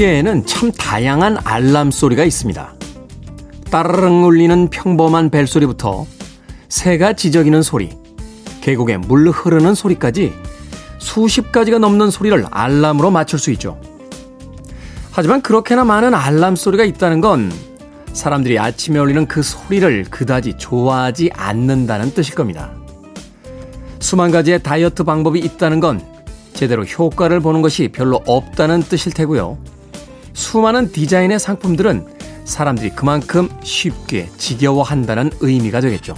시계에는 참 다양한 알람 소리가 있습니다. 따르릉 울리는 평범한 벨소리부터 새가 지저귀는 소리, 계곡에 물 흐르는 소리까지 수십 가지가 넘는 소리를 알람으로 맞출 수 있죠. 하지만 그렇게나 많은 알람 소리가 있다는 건 사람들이 아침에 울리는 그 소리를 그다지 좋아하지 않는다는 뜻일 겁니다. 수만 가지의 다이어트 방법이 있다는 건 제대로 효과를 보는 것이 별로 없다는 뜻일 테고요. 수많은 디자인의 상품들은 사람들이 그만큼 쉽게 지겨워한다는 의미가 되겠죠.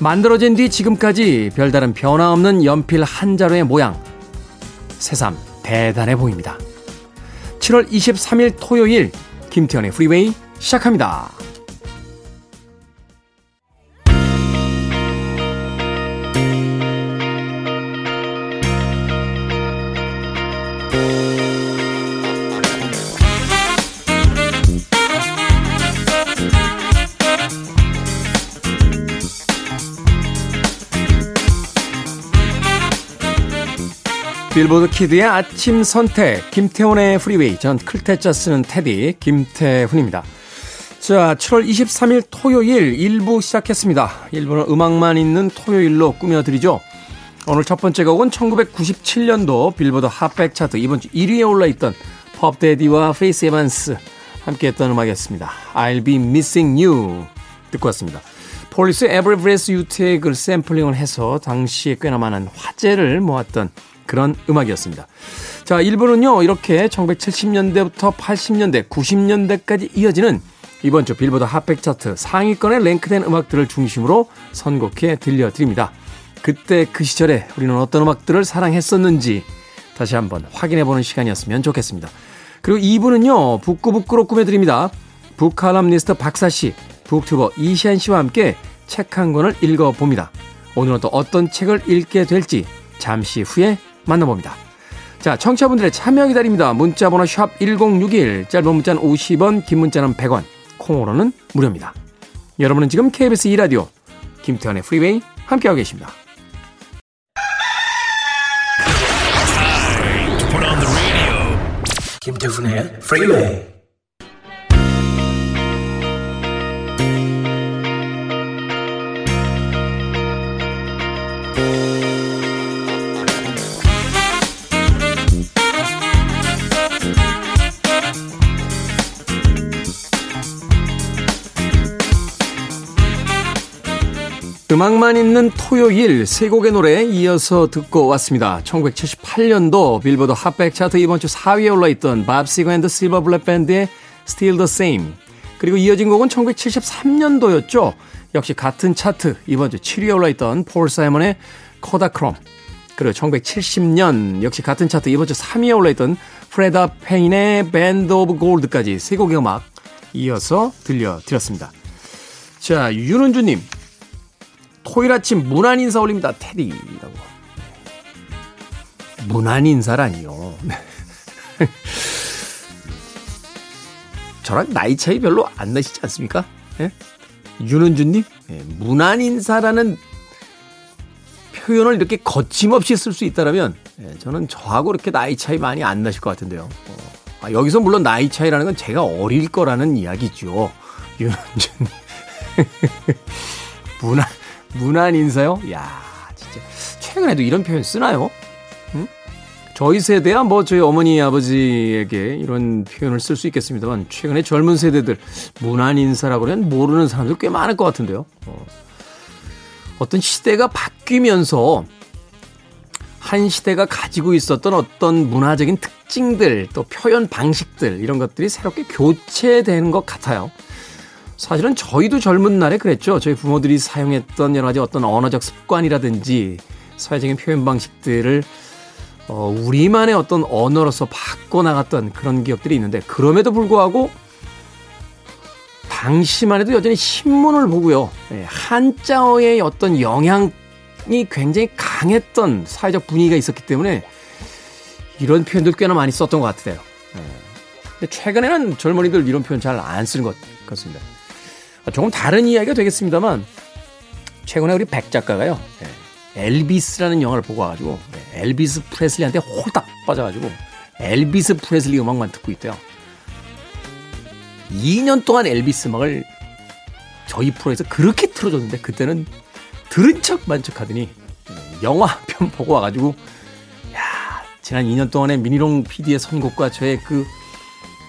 만들어진 뒤 지금까지 별다른 변화 없는 연필 한 자루의 모양. 새삼 대단해 보입니다. 7월 23일 토요일 김태현의 프리웨이 시작합니다. 빌보드 kid의 아침 선택 김태훈의 freeway 전 클 태 자 쓰는 태디 김태훈입니다. 자 7월 23일 토요일 1부 시작했습니다. 1부는 음악만 있는 토요일로 꾸며드리죠. 오늘 첫 번째 곡은 1997년도 빌보드 핫백 차트 이번 주 1위에 올라있던 퍼프 대디와 페이스 에반스 함께 했던 음악이었습니다. I'll be missing you 듣고 왔습니다. 폴리스 Breath You Take을 샘플링을 해서 당시에 꽤나 많은 화제를 모았던 그런 음악이었습니다. 자, 1부는요, 이렇게 1970년대부터 80년대, 90년대까지 이어지는 이번 주 빌보드 핫백 차트 상위권에 랭크된 음악들을 중심으로 선곡해 들려드립니다. 그때 그 시절에 우리는 어떤 음악들을 사랑했었는지 다시 한번 확인해보는 시간이었으면 좋겠습니다. 그리고 2부는요, 북구북구로 꾸며드립니다. 북칼럼니스트 박사씨, 북튜버 이시안 씨와 함께 책 한 권을 읽어봅니다. 오늘은 또 어떤 책을 읽게 될지 잠시 후에 만나봅니다. 자, 청취자분들의 참여 기다립니다. 문자 번호 샵 1061, 짧은 문자는 50원, 긴 문자는 100원, 콩으로는 무료입니다. 여러분은 지금 KBS 2라디오 김태훈의 freeway 함께하고 계십니다. 김태훈의 freeway 음악만 있는 토요일 세 곡의 노래 이어서 듣고 왔습니다. 1978년도 빌보드 핫백 차트 이번 주 4위에 올라있던 밥 시거 앤드 실버 불릿 밴드의 Still the Same 그리고 이어진 곡은 1973년도였죠. 역시 같은 차트 이번 주 7위에 올라있던 폴 사이먼의 Kodachrome 그리고 1970년 역시 같은 차트 이번 주 3위에 올라있던 프레다 페인의 Band of Gold까지 세 곡의 음악 이어서 들려드렸습니다. 자 윤은주님 토요일 아침 문안 인사 올립니다. 테디라고. 문안 인사라니요. 저랑 나이 차이 별로 안 나시지 않습니까? 예? 윤은주님, 예, 문안 인사라는 표현을 이렇게 거침없이 쓸 수 있다면 예, 저는 저하고 이렇게 나이 차이 많이 안 나실 것 같은데요. 어, 아, 여기서 물론 나이 차이라는 건 제가 어릴 거라는 이야기죠. 윤은주님. 문안 문안 인사요? 야, 진짜 최근에도 이런 표현 쓰나요? 응? 저희 세대야 뭐 저희 어머니 아버지에게 이런 표현을 쓸 수 있겠습니다만 최근에 젊은 세대들 문안 인사라고 하면 모르는 사람들 꽤 많을 것 같은데요. 어. 어떤 시대가 바뀌면서 한 시대가 가지고 있었던 어떤 문화적인 특징들 또 표현 방식들 이런 것들이 새롭게 교체되는 것 같아요. 사실은 저희도 젊은 날에 그랬죠. 저희 부모들이 사용했던 여러 가지 어떤 언어적 습관이라든지 사회적인 표현 방식들을 어, 우리만의 어떤 언어로서 바꿔나갔던 그런 기억들이 있는데 그럼에도 불구하고 당시만 해도 여전히 신문을 보고요. 예, 한자어의 어떤 영향이 굉장히 강했던 사회적 분위기가 있었기 때문에 이런 표현들 꽤나 많이 썼던 것 같아요. 예. 근데 최근에는 젊은이들 이런 표현 잘 안 쓰는 것 같습니다. 조금 다른 이야기가 되겠습니다만 최근에 우리 백 작가가요. 네, 엘비스라는 영화를 보고 와가지고 네, 엘비스 프레슬리한테 홀딱 빠져가지고 엘비스 프레슬리 음악만 듣고 있대요. 2년 동안 엘비스 음악을 저희 프로에서 그렇게 틀어줬는데 그때는 들은 척 만척하더니 영화 한 편 보고 와가지고 야 지난 2년 동안의 미니롱 PD의 선곡과 저의 그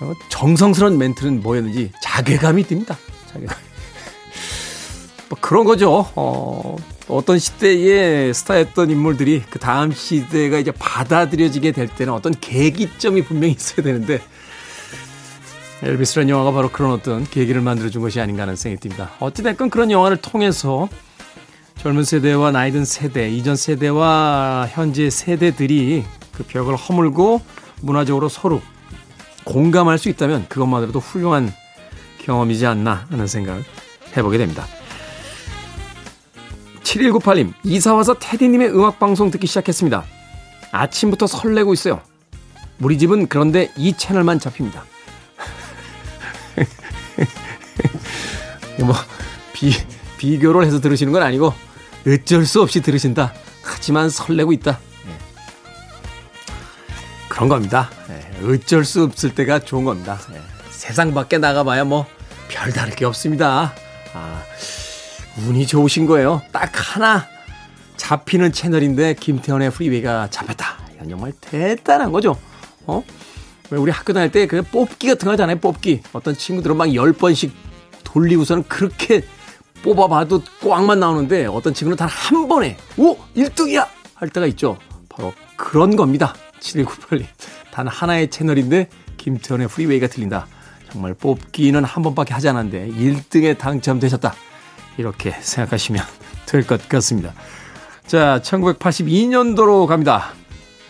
어, 정성스러운 멘트는 뭐였는지 자괴감이 듭니다. 자괴감. 뭐 그런 거죠. 어, 어떤 시대의 스타였던 인물들이 그 다음 시대가 이제 받아들여지게 될 때는 어떤 계기점이 분명히 있어야 되는데 엘비스라는 영화가 바로 그런 어떤 계기를 만들어준 것이 아닌가 하는 생각이 듭니다. 어찌됐건 그런 영화를 통해서 젊은 세대와 나이든 세대, 이전 세대와 현재 세대들이 그 벽을 허물고 문화적으로 서로 공감할 수 있다면 그것만으로도 훌륭한 경험이지 않나 하는 생각을 해보게 됩니다. 7198님, 이사 와서 테디님의 음악방송 듣기 시작했습니다. 아침부터 설레고 있어요. 우리 집은 그런데 이 채널만 잡힙니다. 뭐, 비, 비교를 해서 들으시는 건 아니고, 어쩔 수 없이 들으신다. 하지만 설레고 있다. 네. 그런 겁니다. 네. 어쩔 수 없을 때가 좋은 겁니다. 네. 세상 밖에 나가봐야 뭐, 별 다를 게 없습니다. 아, 운이 좋으신 거예요. 딱 하나 잡히는 채널인데 김태현의 프리웨이가 잡혔다. 이건 정말 대단한 거죠. 어? 왜 우리 학교 다닐 때 그 뽑기 같은 거 하잖아요. 뽑기. 어떤 친구들은 막 10번씩 돌리고서는 그렇게 뽑아봐도 꽝만 나오는데 어떤 친구는 단 한 번에 오! 1등이야! 할 때가 있죠. 바로 그런 겁니다. 7198님. 단 하나의 채널인데 김태현의 프리웨이가 들린다. 정말 뽑기는 한 번밖에 하지 않았는데 1등에 당첨되셨다. 이렇게 생각하시면 될 것 같습니다. 자, 1982년도로 갑니다.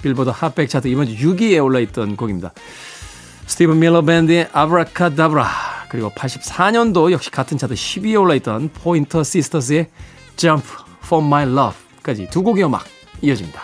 빌보드 핫백 차트 이번 주 6위에 올라있던 곡입니다. 스티브 밀러 밴드의 아브라카다브라 그리고 84년도 역시 같은 차트 10위에 올라있던 포인터 시스터스의 Jump for My Love까지 두 곡의 음악 이어집니다.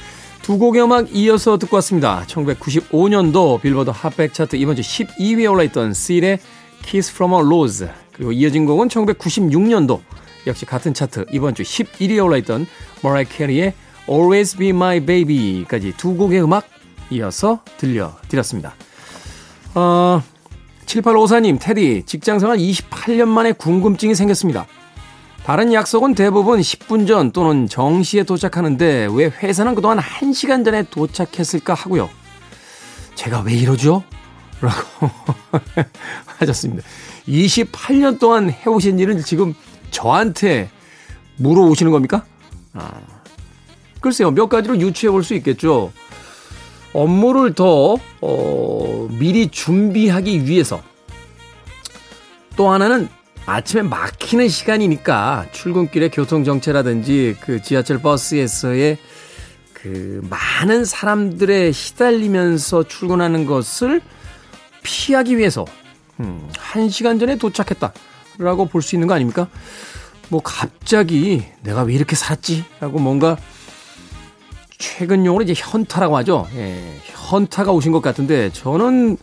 두 곡의 음악 이어서 듣고 왔습니다. 1995년도 빌보드 핫백 차트 이번 주 12위에 올라있던 Seal의 Kiss from a Rose 그리고 이어진 곡은 1996년도 역시 같은 차트 이번 주 11위에 올라있던 Mariah Carey의 Always Be My Baby까지 두 곡의 음악 이어서 들려드렸습니다. 어, 7854님, 테디, 직장생활 28년 만에 궁금증이 생겼습니다. 다른 약속은 대부분 10분 전 또는 정시에 도착하는데 왜 회사는 그동안 1시간 전에 도착했을까 하고요. 제가 왜 이러죠? 라고 하셨습니다. 28년 동안 해오신 일은 지금 저한테 물어오시는 겁니까? 아, 글쎄요, 몇 가지로 유추해 볼 수 있겠죠. 업무를 더 어, 미리 준비하기 위해서 또 하나는 아침에 막히는 시간이니까 출근길에 교통 정체라든지 그 지하철 버스에서의 그 많은 사람들의 시달리면서 출근하는 것을 피하기 위해서 음, 한 시간 전에 도착했다라고 볼 수 있는 거 아닙니까? 뭐 갑자기 내가 왜 이렇게 살았지? 라고 뭔가 최근 용어로 이제 현타라고 하죠. 예, 현타가 오신 것 같은데 저는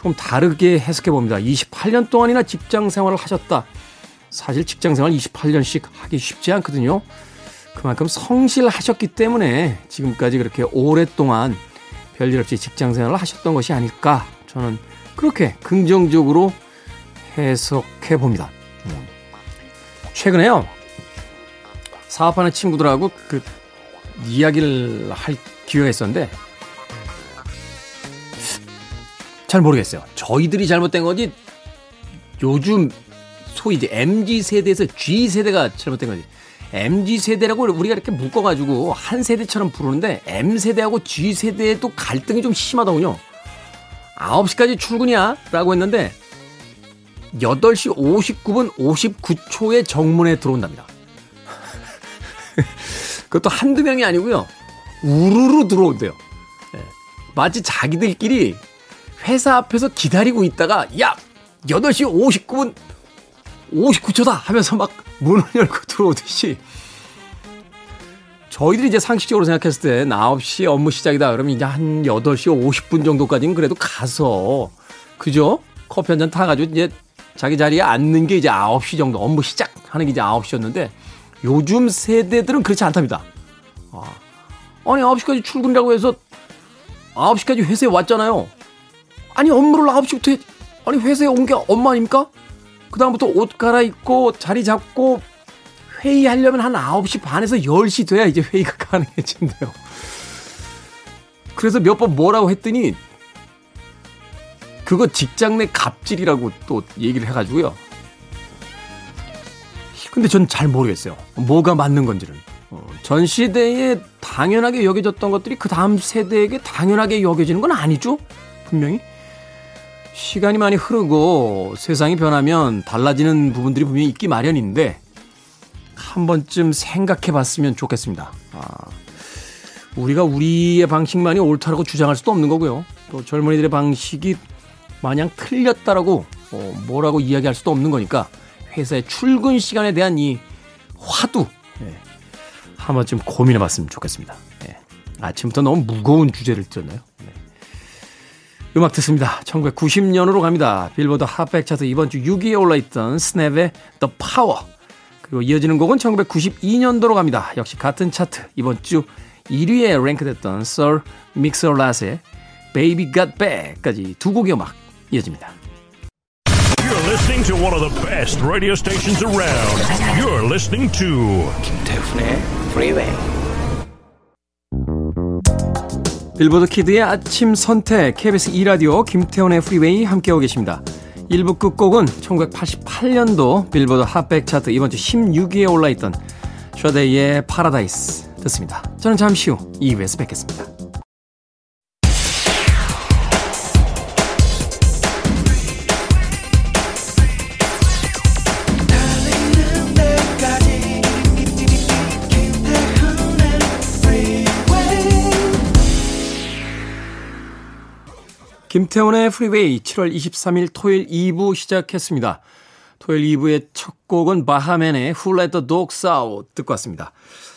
조금 다르게 해석해 봅니다. 28년 동안이나 직장 생활을 하셨다. 사실 직장 생활 28년씩 하기 쉽지 않거든요. 그만큼 성실하셨기 때문에 지금까지 그렇게 오랫동안 별일 없이 직장 생활을 하셨던 것이 아닐까. 저는 그렇게 긍정적으로 해석해 봅니다. 음. 최근에요. 사업하는 친구들하고 그 이야기를 할 기회가 있었는데 잘 모르겠어요. 저희들이 잘못된 건지 요즘 소위 이제 MZ 세대에서 G 세대가 잘못된 건지 MZ 세대라고 우리가 이렇게 묶어가지고 한 세대처럼 부르는데 M 세대하고 G 세대도 갈등이 좀 심하더군요. 9시까지 출근이야? 라고 했는데 8시 59분 59초에 정문에 들어온답니다. 그것도 한두 명이 아니고요. 우르르 들어온대요. 네. 마치 자기들끼리 회사 앞에서 기다리고 있다가 야 8시 59분 59초다 하면서 막 문을 열고 들어오듯이 저희들이 이제 상식적으로 생각했을 때 9시 업무 시작이다 그러면 이제 한 8시 50분 정도까지는 그래도 가서 그죠? 커피 한 잔 타가지고 이제 자기 자리에 앉는 게 이제 9시 정도 업무 시작하는 게 이제 9시였는데 요즘 세대들은 그렇지 않답니다. 아, 아니 9시까지 출근이라고 해서 9시까지 회사에 왔잖아요. 아니 업무를 9시부터 해. 아니 회사에 온 게 엄마 아닙니까? 그다음부터 옷 갈아입고 자리 잡고 회의하려면 한 9시 반에서 10시 돼야 이제 회의가 가능해진대요. 그래서 몇 번 뭐라고 했더니 그거 직장 내 갑질이라고 또 얘기를 해가지고요. 근데 전 잘 모르겠어요. 뭐가 맞는 건지는. 어, 전 시대에 당연하게 여겨졌던 것들이 그 다음 세대에게 당연하게 여겨지는 건 아니죠? 분명히. 시간이 많이 흐르고 세상이 변하면 달라지는 부분들이 분명히 있기 마련인데 한 번쯤 생각해 봤으면 좋겠습니다. 아, 우리가 우리의 방식만이 옳다라고 주장할 수도 없는 거고요. 또 젊은이들의 방식이 마냥 틀렸다라고 어, 뭐라고 이야기할 수도 없는 거니까 회사의 출근 시간에 대한 이 화두 예, 한 번쯤 고민해 봤으면 좋겠습니다. 예, 아침부터 너무 무거운 주제를 드렸나요? 네. 음악 듣습니다. 1990년으로 갑니다. 빌보드 핫백 차트 이번 주 6위에 올라있던 스냅의 The Power. 그리고 이어지는 곡은 1992년도로 갑니다. 역시 같은 차트 이번 주 1위에 랭크됐던 Sir Mix-a-Lot의 Baby Got Back까지 두 곡의 음악 이어집니다. You're listening to one of the best radio stations around. You're listening to 김태훈의 Freeway. 빌보드 kid의 아침 선택 KBS 2라디오 김태훈의 freeway 함께하고 계십니다. 1부 끝곡은 1988년도 빌보드 핫백 차트 이번 주 16위에 올라있던 셔데이의 파라다이스 듣습니다. 저는 잠시 후 2부에서 뵙겠습니다. 김태훈의 freeway 7월 23일 토요일 2부 시작했습니다. 토요일 2부의 첫 곡은 바하 멘의 Who Let the Dogs Out 듣고 왔습니다.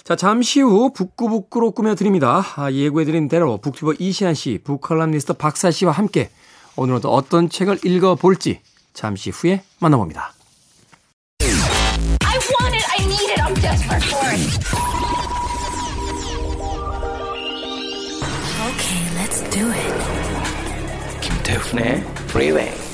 자, 잠시 후 북구북구로 꾸며드립니다. 아, 예고해드린 대로 booktuber 이시안 씨, book 칼럼니스트 박사 씨와 함께 오늘은 또 어떤 책을 읽어볼지 잠시 후에 만나봅니다. I want it. I need it. I'm desperate for it. Okay, let's do it. 김태훈의 Freeway.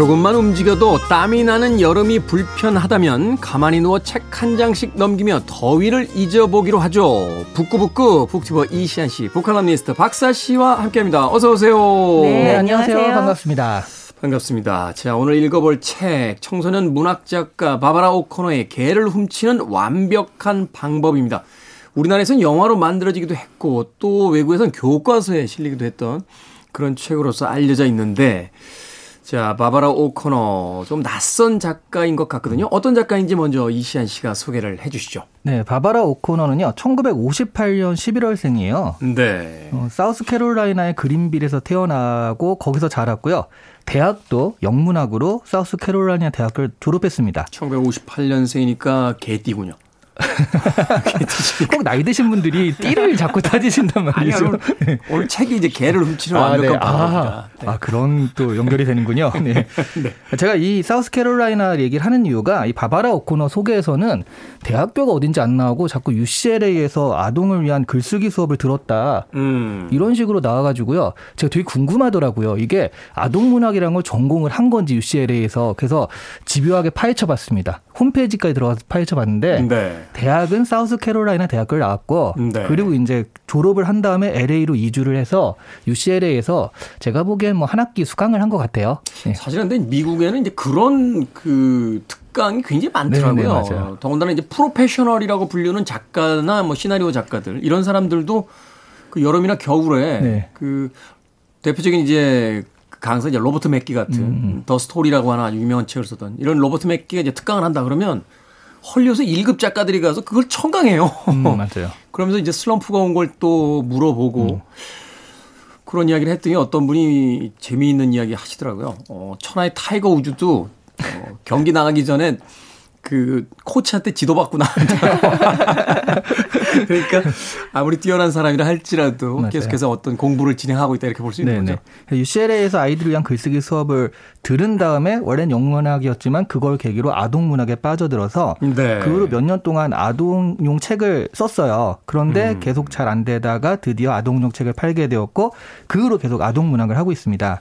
조금만 움직여도 땀이 나는 여름이 불편하다면 가만히 누워 책 한 장씩 넘기며 더위를 잊어보기로 하죠. 북구북구 북튜버 이시안 씨, 북칼럼니스트 박사 씨와 함께합니다. 어서 오세요. 네, 안녕하세요. 반갑습니다. 반갑습니다. 자, 오늘 읽어볼 책 청소년 문학 작가 바바라 오코너의 개를 훔치는 완벽한 방법입니다. 우리나라에서는 영화로 만들어지기도 했고 또 외국에서는 교과서에 실리기도 했던 그런 책으로서 알려져 있는데 자, 바바라 오코너 좀 낯선 작가인 것 같거든요. 어떤 작가인지 먼저 이시안 씨가 소개를 해 주시죠. 네, 바바라 오코너는요, 1958년 11월생이에요. 네. 어, 사우스캐롤라이나의 그린빌에서 태어나고 거기서 자랐고요. 대학도 영문학으로 사우스캐롤라이나 대학을 졸업했습니다. 1958년생이니까 개띠군요. 꼭 나이 드신 분들이 띠를 자꾸 따지신단 말이죠. 오늘, 오늘 책이 이제 개를 훔치는 아, 완벽한 네. 아, 아, 그런 또 연결이 되는군요. 네. 제가 이 사우스캐롤라이나 얘기를 하는 이유가 이 바바라 오코너 소개에서는 대학교가 어딘지 안 나오고 자꾸 UCLA에서 아동을 위한 글쓰기 수업을 들었다. 음. 이런 식으로 나와가지고요. 제가 되게 궁금하더라고요. 이게 아동 문학이라는 걸 전공을 한 건지 UCLA에서 그래서 집요하게 파헤쳐봤습니다. 홈페이지까지 들어가서 파헤쳐봤는데 네. 대학은 사우스캐롤라이나 대학교를 나왔고 네. 그리고 이제 졸업을 한 다음에 LA로 이주를 해서 UCLA에서 제가 보기엔 뭐 한 학기 수강을 한 것 같아요. 예. 사실은 근데 미국에는 이제 그런 그 특강이 굉장히 많더라고요. 네, 네. 더군다나 이제 프로페셔널이라고 불리는 작가나 뭐 시나리오 작가들 이런 사람들도 그 여름이나 겨울에 네. 그 대표적인 이제 그 강사 이제 로버트 맥기 같은 음, The Story라고 하는 아주 유명한 책을 썼던 이런 로버트 맥기가 이제 특강을 한다 그러면 헐리우드 1급 작가들이 가서 그걸 청강해요. 음, 맞아요. 그러면서 이제 슬럼프가 온 걸 또 물어보고 음. 그런 이야기를 했더니 어떤 분이 재미있는 이야기 하시더라고요. 어, 천하의 타이거 우즈도 어, 경기 나가기 전에 그 코치한테 지도받고 나온다고. 그러니까 아무리 뛰어난 사람이라 할지라도 맞아요. 계속해서 어떤 공부를 진행하고 있다 이렇게 볼 수 있는 네네. 거죠. UCLA에서 아이들을 위한 글쓰기 수업을 들은 다음에 원래는 영문학이었지만 그걸 계기로 아동 문학에 빠져들어서 네. 그 후로 몇 년 동안 아동용 책을 썼어요. 그런데 음. 계속 잘 안 되다가 드디어 아동용 책을 팔게 되었고 그 후로 계속 아동 문학을 하고 있습니다.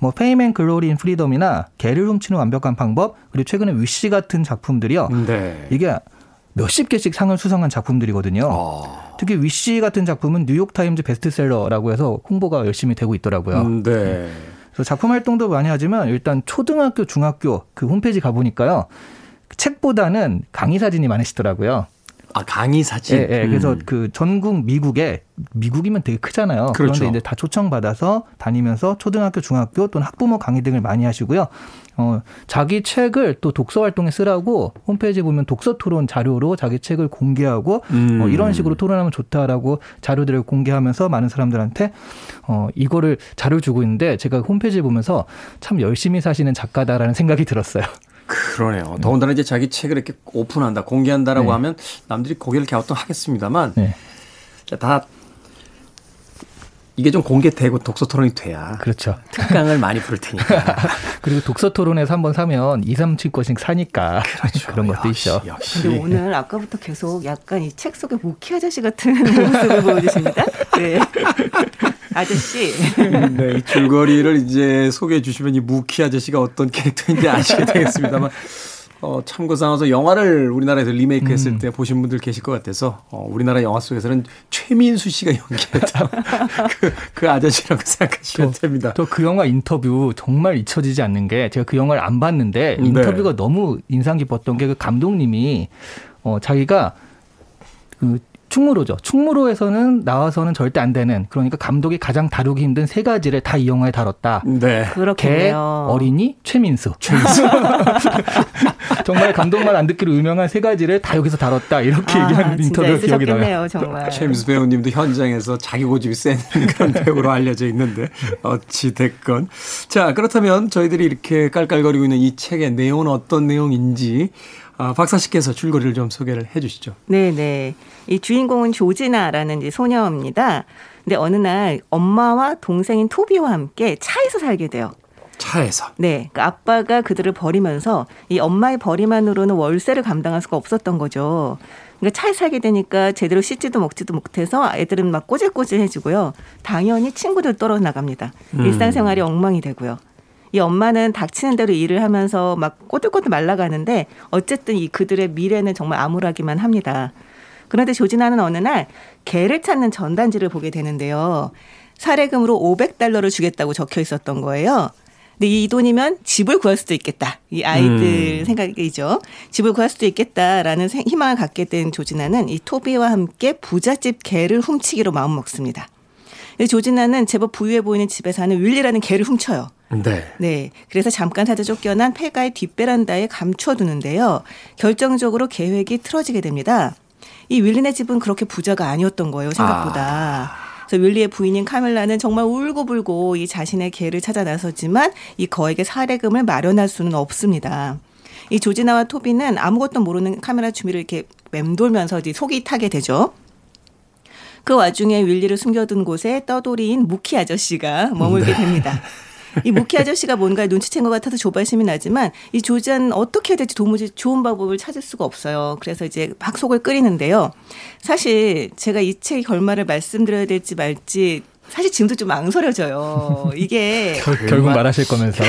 뭐 Fame and Glory in Freedom이나 개를 훔치는 완벽한 방법 그리고 최근에 Wish 같은 작품들이요. 네. 이게 몇십 개씩 상을 수상한 작품들이거든요. 아. 특히 위시 같은 작품은 뉴욕타임즈 베스트셀러라고 해서 홍보가 열심히 되고 있더라고요. 음, 네. 그래서 작품 활동도 많이 하지만 일단 초등학교, 중학교 그 홈페이지 가보니까요. 책보다는 강의 사진이 많으시더라고요. 아 강의 사진. 예, 예. 그래서 음. 그 전국 미국에 미국이면 되게 크잖아요. 그렇죠. 그런데 이제 다 초청 받아서 다니면서 초등학교, 중학교 또는 학부모 강의 등을 많이 하시고요. 어, 자기 책을 또 독서 활동에 쓰라고 홈페이지에 보면 독서 토론 자료로 자기 책을 공개하고 음. 어, 이런 식으로 토론하면 좋다라고 자료들을 공개하면서 많은 사람들한테 어, 이거를 자료를 주고 있는데 제가 홈페이지에 보면서 참 열심히 사시는 작가다라는 생각이 들었어요. 그러네요. 더군다나 이제 자기 책을 이렇게 오픈한다, 공개한다라고 네. 하면 남들이 고개를 갸우뚱하겠습니다만 네. 자, 다 이게 좀 공개되고 독서 토론이 돼야 그렇죠. 특강을 많이 부를 테니까. 그리고 독서 토론에서 한 번 사면 2, 3칠 것씩 사니까 그런 것도 역시, 있죠. 역시. 근데 오늘 아까부터 계속 약간 이 책 속의 모키 아저씨 같은 모습을 보여주십니다. 네. 아저씨. 네, 이 줄거리를 이제 소개해 주시면 이 무키 아저씨가 어떤 캐릭터인지 아시게 되겠습니다만 어, 참고 삼아서 영화를 우리나라에서 리메이크 했을 음. 때 보신 분들 계실 것 같아서 어, 우리나라 영화 속에서는 최민수 씨가 연기했던 그, 그 아저씨라고 생각하시면 됩니다. 저그 영화 인터뷰 정말 잊혀지지 않는 게 제가 그 영화를 안 봤는데 네. 인터뷰가 너무 인상 깊었던 게 그 감독님이 어 자기가 그 충무로죠. 충무로에서는 나와서는 절대 안 되는 그러니까 감독이 가장 다루기 힘든 세 가지를 다 이 영화에 다뤘다. 네. 개, 그렇겠네요. 어린이, 최민수. 최민수. 정말 감독만 안 듣기로 유명한 세 가지를 다 여기서 다뤘다. 이렇게 아, 얘기하는 진짜 인터뷰가 기억이 나요. 애쓰셨겠네요, 정말. 최민수 배우님도 현장에서 자기 고집이 센 그런 배우로 알려져 있는데 어찌 됐건 자 그렇다면 저희들이 이렇게 깔깔거리고 있는 이 책의 내용은 어떤 내용인지 아, 박사 씨께서 줄거리를 좀 소개를 해주시죠. 네 네. 이 주인공은 조지나라는 이제 소녀입니다. 근데 어느 날 엄마와 동생인 토비와 함께 차에서 살게 돼요. 차에서 네. 그 아빠가 그들을 버리면서 이 엄마의 벌이만으로는 월세를 감당할 수가 없었던 거죠. 그러니까 차에 살게 되니까 제대로 씻지도 먹지도 못해서 애들은 막 꼬질꼬질해지고요. 당연히 친구들 떨어져 나갑니다. 음. 일상생활이 엉망이 되고요. 이 엄마는 닥치는 대로 일을 하면서 막 꼬들꼬들 말라가는데 어쨌든 이 그들의 미래는 정말 암울하기만 합니다. 그런데 조진아는 어느 날 개를 찾는 전단지를 보게 되는데요. 사례금으로 500달러를 주겠다고 적혀 있었던 거예요. 근데 이 돈이면 집을 구할 수도 있겠다. 이 아이들 음. 생각이죠. 집을 구할 수도 있겠다라는 생- 희망을 갖게 된 조진아는 이 토비와 함께 부잣집 개를 훔치기로 마음먹습니다. 조진아는 제법 부유해 보이는 집에 사는 윌리라는 개를 훔쳐요. 네. 네. 그래서 잠깐 찾아 쫓겨난 폐가의 뒷베란다에 감춰두는데요. 결정적으로 계획이 틀어지게 됩니다. 이 윌리네 집은 그렇게 부자가 아니었던 거예요, 생각보다. 그래서 윌리의 부인인 카멜라는 정말 울고불고 이 자신의 개를 찾아 나섰지만 이 거액의 사례금을 마련할 수는 없습니다. 이 조지나와 토비는 아무것도 모르는 카메라 주미를 이렇게 맴돌면서 이제 속이 타게 되죠. 그 와중에 윌리를 숨겨둔 곳에 떠돌이인 무키 아저씨가 머물게 됩니다. 이 무키 아저씨가 뭔가 눈치챈 것 같아서 조바심이 나지만 이 조지는 어떻게 해야 될지 도무지 좋은 방법을 찾을 수가 없어요. 그래서 이제 막 속을 끓이는데요. 사실 제가 이 책의 결말을 말씀드려야 될지 말지 사실 지금도 좀 망설여져요. 이게 결- 결국 말하실 거면서.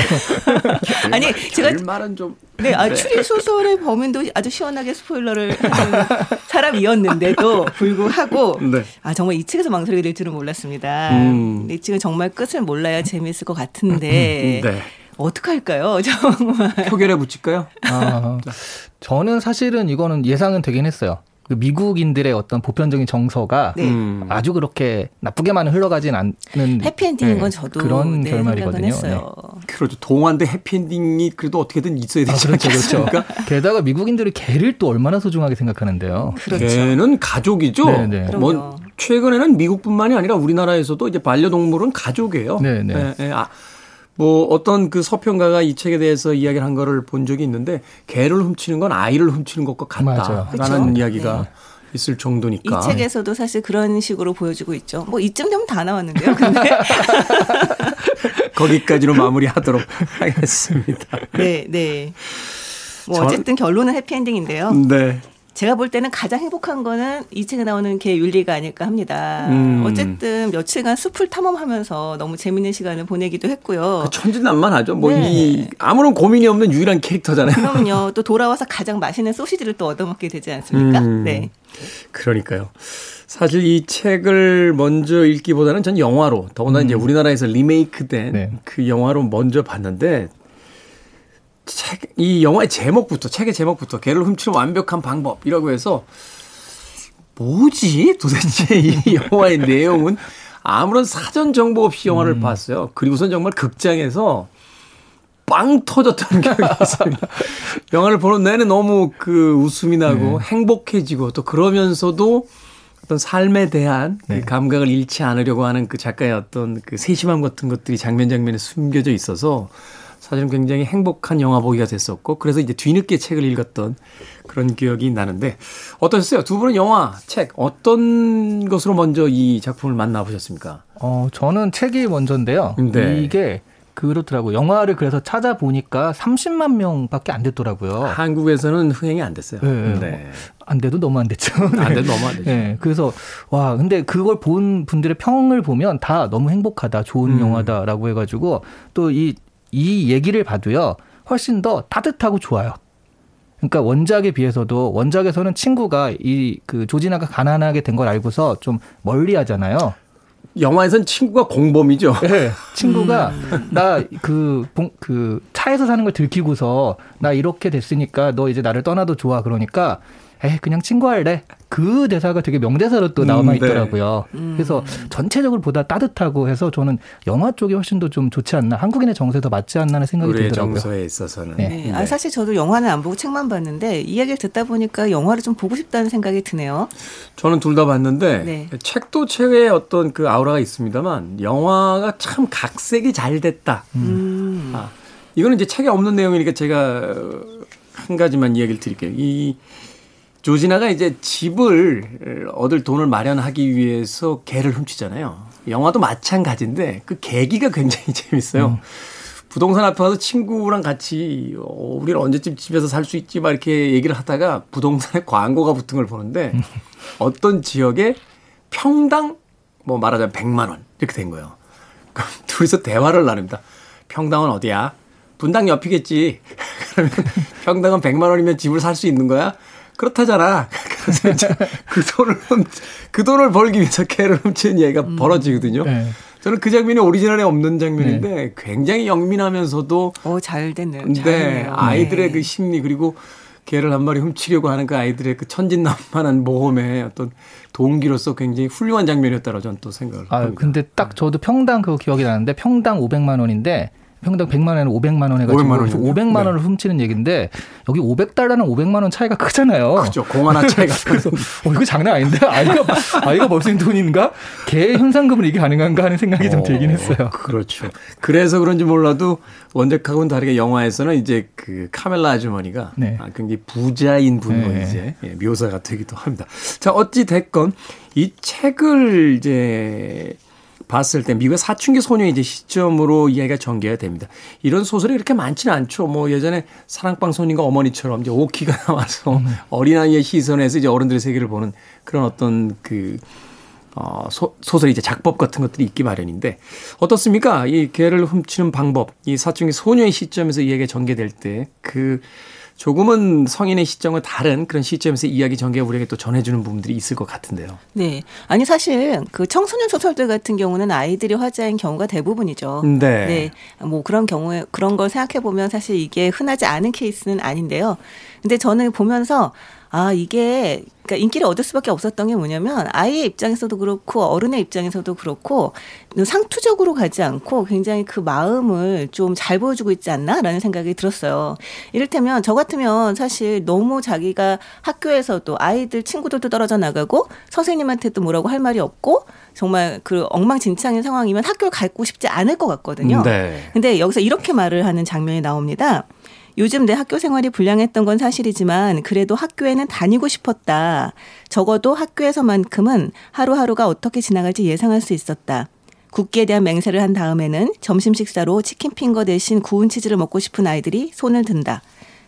아니 제가 말은 좀 네, 아, 추리 소설의 범인도 아주 시원하게 스포일러를 하는 사람이었는데도 불구하고 네. 아 정말 이 책에서 망설이게 될 줄은 몰랐습니다. 음. 이 책은 정말 끝을 몰라야 재미있을 것 같은데 네. 어떡할까요? 정말 표결에 붙일까요? 아, 저는 사실은 이거는 예상은 되긴 했어요. 그 미국인들의 어떤 보편적인 정서가 네. 음. 아주 그렇게 나쁘게만 흘러가진 않는 해피엔딩인 네, 건 저도 그런 네, 결말이거든요. 했어요. 그렇죠. 동화인데 해피엔딩이 그래도 어떻게든 있어야 아, 되지 그렇죠, 그렇죠. 않겠습니까? 게다가 미국인들이 개를 또 얼마나 소중하게 생각하는데요. 그렇죠. 걔는 가족이죠. 네, 네. 뭐. 최근에는 미국뿐만이 아니라 우리나라에서도 이제 반려동물은 가족이에요. 네, 네. 예, 예. 아, 뭐 어떤 그 서평가가 이 책에 대해서 이야기를 한 거를 본 적이 있는데 개를 훔치는 건 아이를 훔치는 것과. 같다라는 그쵸? 이야기가 네. 있을 정도니까. 이 책에서도 사실 그런 식으로 보여주고 있죠. 뭐 이쯤 되면 다 나왔는데요. 근데 거기까지로 마무리하도록 하겠습니다. 네, 네. 뭐 전- 어쨌든 결론은 해피엔딩인데요. 네. 제가 볼 때는 가장 행복한 거는 이 책에 나오는 개 율리가 아닐까 합니다. 음. 어쨌든 며칠간 숲을 탐험하면서 너무 재밌는 시간을 보내기도 했고요. 그 천진난만하죠. 뭐 네. 이 아무런 고민이 없는 유일한 캐릭터잖아요. 그럼요. 또 돌아와서 가장 맛있는 소시지를 또 얻어먹게 되지 않습니까? 음. 네. 그러니까요. 사실 이 책을 먼저 읽기보다는 전 영화로 더군다나 이제 우리나라에서 리메이크된 네. 그 영화로 먼저 봤는데 책, 이 영화의 제목부터 책의 제목부터 개를 훔치는 완벽한 방법이라고 해서 뭐지 도대체 이 영화의 내용은 아무런 사전 정보 없이 영화를 봤어요. 그리고선 정말 극장에서 빵 터졌던 기억이 있습니다. 영화를 보는 내내 너무 그 웃음이 나고 행복해지고 또 그러면서도 어떤 삶에 대한 그 네. 감각을 잃지 않으려고 하는 그 작가의 어떤 그 세심함 같은 것들이 장면 장면에 숨겨져 있어서 사실은 굉장히 행복한 영화 보기가 됐었고 그래서 이제 뒤늦게 책을 읽었던 그런 기억이 나는데 어떠셨어요? 두 분은 영화, 책 어떤 것으로 먼저 이 작품을 만나보셨습니까? 어, 저는 책이 먼저인데요. 네. 이게 그렇더라고요. 영화를 그래서 찾아보니까 30만 명밖에 안 됐더라고요. 한국에서는 흥행이 안 됐어요. 네. 네. 안 돼도 너무 안 됐죠. 안 돼도 너무 안 되죠. 네, 그래서 와 근데 그걸 본 분들의 평을 보면 다 너무 행복하다, 좋은 음. 영화다라고 해가지고 또이 이 얘기를 봐도요 훨씬 더 따뜻하고 좋아요. 그러니까 원작에 비해서도 원작에서는 친구가 이 그 조지나가 가난하게 된 걸 알고서 좀 멀리하잖아요. 영화에선 친구가 공범이죠. 네. 친구가 나그그 차에서 사는 걸 들키고서 나 이렇게 됐으니까 너 이제 나를 떠나도 좋아 그러니까 에 그냥 친구할래 그 대사가 되게 명대사로 또 남아 음, 네. 있더라고요. 그래서 전체적으로 보다 따뜻하고 해서 저는 영화 쪽이 훨씬 더 좀 좋지 않나 한국인의 정서에 더 맞지 않나 하는 생각이 우리의 들더라고요. 정서에 있어서는. 네. 네. 아, 사실 저도 영화는 안 보고 책만 봤는데 이야기를 듣다 보니까 영화를 좀 보고 싶다는 생각이 드네요. 저는 둘 다 봤는데 네. 책도 책의 어떤 그 아우라가 있습니다만 영화가 참 각색이 잘 됐다. 음. 아, 이거는 이제 책에 없는 내용이니까 제가 어, 한 가지만 이야기를 드릴게요. 이 조지나가 이제 집을 얻을 돈을 마련하기 위해서 개를 훔치잖아요. 영화도 마찬가지인데 그 계기가 굉장히 재밌어요. 부동산 앞에 가서 친구랑 같이 어, 우리는 언제쯤 집에서 살 수 있지 막 이렇게 얘기를 하다가 부동산에 광고가 붙은 걸 보는데 어떤 지역에 평당 뭐 말하자면 100만 원 이렇게 된 거예요. 그럼 둘이서 대화를 나눕니다. 평당은 어디야? 분당 옆이겠지. 그러면 평당은 100만 원이면 집을 살 수 있는 거야? 그렇다잖아. 그래서 이제 그 돈을 훔- 그 돈을 벌기 위해서 개를 훔치는 얘기가 벌어지거든요. 네. 저는 그 장면이 오리지널에 없는 장면인데 굉장히 영민하면서도 어, 잘 됐네요. 잘 네. 아이들의 네. 그 심리 그리고 개를 한 마리 훔치려고 하는 그 아이들의 그 천진난만한 모험의 어떤 동기로서 굉장히 훌륭한 장면이었다고 저는 또 생각을 아 합니다. 근데 딱 저도 평당 그거 기억이 나는데 평당 500만 원인데 평당 100만 원에 500만 원 해가지고 500만 원이요? 500만 네. 원을 훔치는 얘기인데 여기 500달러는 500만 원 차이가 크잖아요. 그죠. 공 하나 차이가 그래서 어 이거 장난 아닌데 아이가 아이가 벌 수 있는 돈인가? 개 현상금을 이게 가능한가 하는 생각이 좀 들긴 했어요. 그렇죠. 그래서 그런지 몰라도 원작하고는 다르게 영화에서는 이제 그 카멜라 아주머니가 네. 아, 굉장히 부자인 분으로 네. 이제 예, 묘사가 되기도 합니다. 자 어찌 됐건 이 책을 이제 봤을 때 미국의 사춘기 소녀의 이제 시점으로 이야기가 전개가 됩니다. 이런 소설이 그렇게 많지는 않죠. 뭐 예전에 사랑방 손님과 어머니처럼 이제 오키가 나와서 어린아이의 시선에서 이제 어른들의 세계를 보는 그런 어떤 그 어, 소, 소설 이제 작법 같은 것들이 있기 마련인데 어떻습니까? 이 개를 훔치는 방법, 이 사춘기 소녀의 시점에서 이야기가 전개될 때 그 조금은 성인의 시점과 다른 그런 시점에서 이야기 전개가 우리에게 또 전해주는 부분들이 있을 것 같은데요. 네. 아니 사실 그 청소년 소설들 같은 경우는 아이들이 화자인 경우가 대부분이죠. 네. 네. 뭐 그런 경우에 그런 걸 생각해 보면 사실 이게 흔하지 않은 케이스는 아닌데요. 근데 저는 보면서 아, 이게 그러니까 인기를 얻을 수밖에 없었던 게 뭐냐면 아이의 입장에서도 그렇고 어른의 입장에서도 그렇고 상투적으로 가지 않고 굉장히 그 마음을 좀 잘 보여주고 있지 않나라는 생각이 들었어요. 이를테면 저 같으면 사실 너무 자기가 학교에서도 아이들 친구들도 떨어져 나가고 선생님한테도 뭐라고 할 말이 없고 정말 그 엉망진창인 상황이면 학교를 가고 싶지 않을 것 같거든요. 네. 근데 여기서 이렇게 말을 하는 장면이 나옵니다. 요즘 내 학교 생활이 불량했던 건 사실이지만 그래도 학교에는 다니고 싶었다. 적어도 학교에서만큼은 하루하루가 어떻게 지나갈지 예상할 수 있었다. 국기에 대한 맹세를 한 다음에는 점심 식사로 치킨 핑거 대신 구운 치즈를 먹고 싶은 아이들이 손을 든다.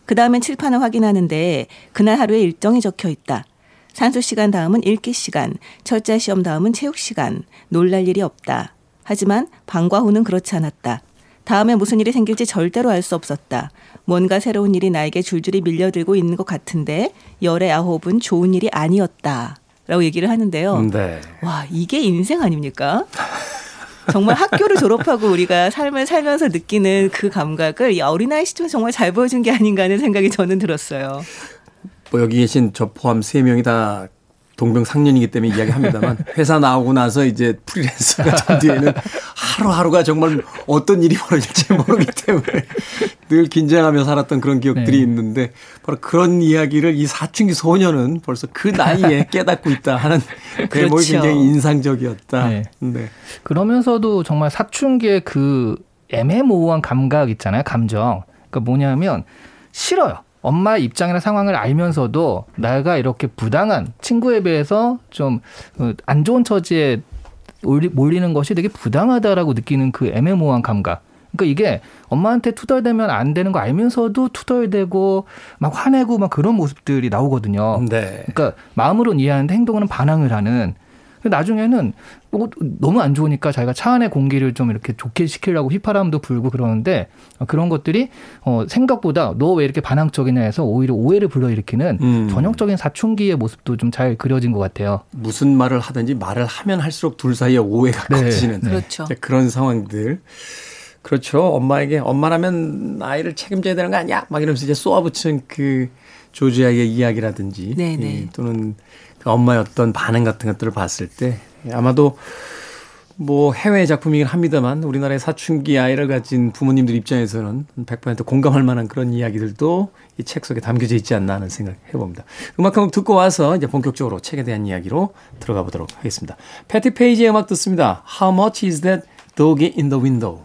그 다음엔 칠판을 확인하는데 그날 하루에 일정이 적혀 있다. 산수 시간 다음은 읽기 시간, 철자 시험 다음은 체육 시간, 놀랄 일이 없다. 하지만 방과 후는 그렇지 않았다. 다음에 무슨 일이 생길지 절대로 알 수 없었다. 뭔가 새로운 일이 나에게 줄줄이 밀려들고 있는 것 같은데 열의 아홉은 좋은 일이 아니었다. 라고 얘기를 하는데요. 네. 와, 이게 인생 아닙니까? 정말 학교를 졸업하고 우리가 삶을 살면서 느끼는 그 감각을 이 어린아이 시점에 정말 잘 보여준 게 아닌가 하는 생각이 저는 들었어요. 뭐 여기 계신 저 포함 세 명이 다 동병상련이기 때문에 이야기합니다만 회사 나오고 나서 이제 프리랜서가 된 뒤에는 하루하루가 정말 어떤 일이 벌어질지 모르기 때문에 늘 긴장하며 살았던 그런 기억들이 네. 있는데 바로 그런 이야기를 이 사춘기 소녀는 벌써 그 나이에 깨닫고 있다 하는 대목이 그렇죠. 굉장히 인상적이었다. 네. 네. 그러면서도 정말 사춘기의 그 애매모호한 감각 있잖아요. 감정. 그러니까 뭐냐면 싫어요. 엄마의 입장이나 상황을 알면서도 내가 이렇게 부당한 친구에 비해서 좀 안 좋은 처지에 몰리는 것이 되게 부당하다라고 느끼는 그 애매모호한 감각. 그러니까 이게 엄마한테 투덜대면 안 되는 거 알면서도 투덜대고 막 화내고 막 그런 모습들이 나오거든요. 네. 그러니까 마음으로는 이해하는데 행동으로는 반항을 하는. 나중에는 뭐 너무 안 좋으니까 자기가 차 안의 공기를 좀 이렇게 좋게 시키려고 휘파람도 불고 그러는데 그런 것들이 어 생각보다 너 왜 이렇게 반항적이냐 해서 오히려 오해를 불러일으키는 음. 전형적인 사춘기의 모습도 좀 잘 그려진 것 같아요. 무슨 말을 하든지 말을 하면 할수록 둘 사이에 오해가 네. 커지는 네. 그렇죠. 그런 상황들. 그렇죠. 엄마에게 엄마라면 아이를 책임져야 되는 거 아니야? 막 이러면서 이제 쏘아붙인 그 조지아의 이야기라든지 네네. 예, 또는 그 엄마의 어떤 반응 같은 것들을 봤을 때 아마도 뭐 해외 작품이긴 합니다만 우리나라의 사춘기 아이를 가진 부모님들 입장에서는 100% 공감할 만한 그런 이야기들도 이 책 속에 담겨져 있지 않나 하는 생각 해봅니다. 음악 한 곡 듣고 와서 이제 본격적으로 책에 대한 이야기로 들어가 보도록 하겠습니다. 패티 페이지의 음악 듣습니다. How much is that dog in the window?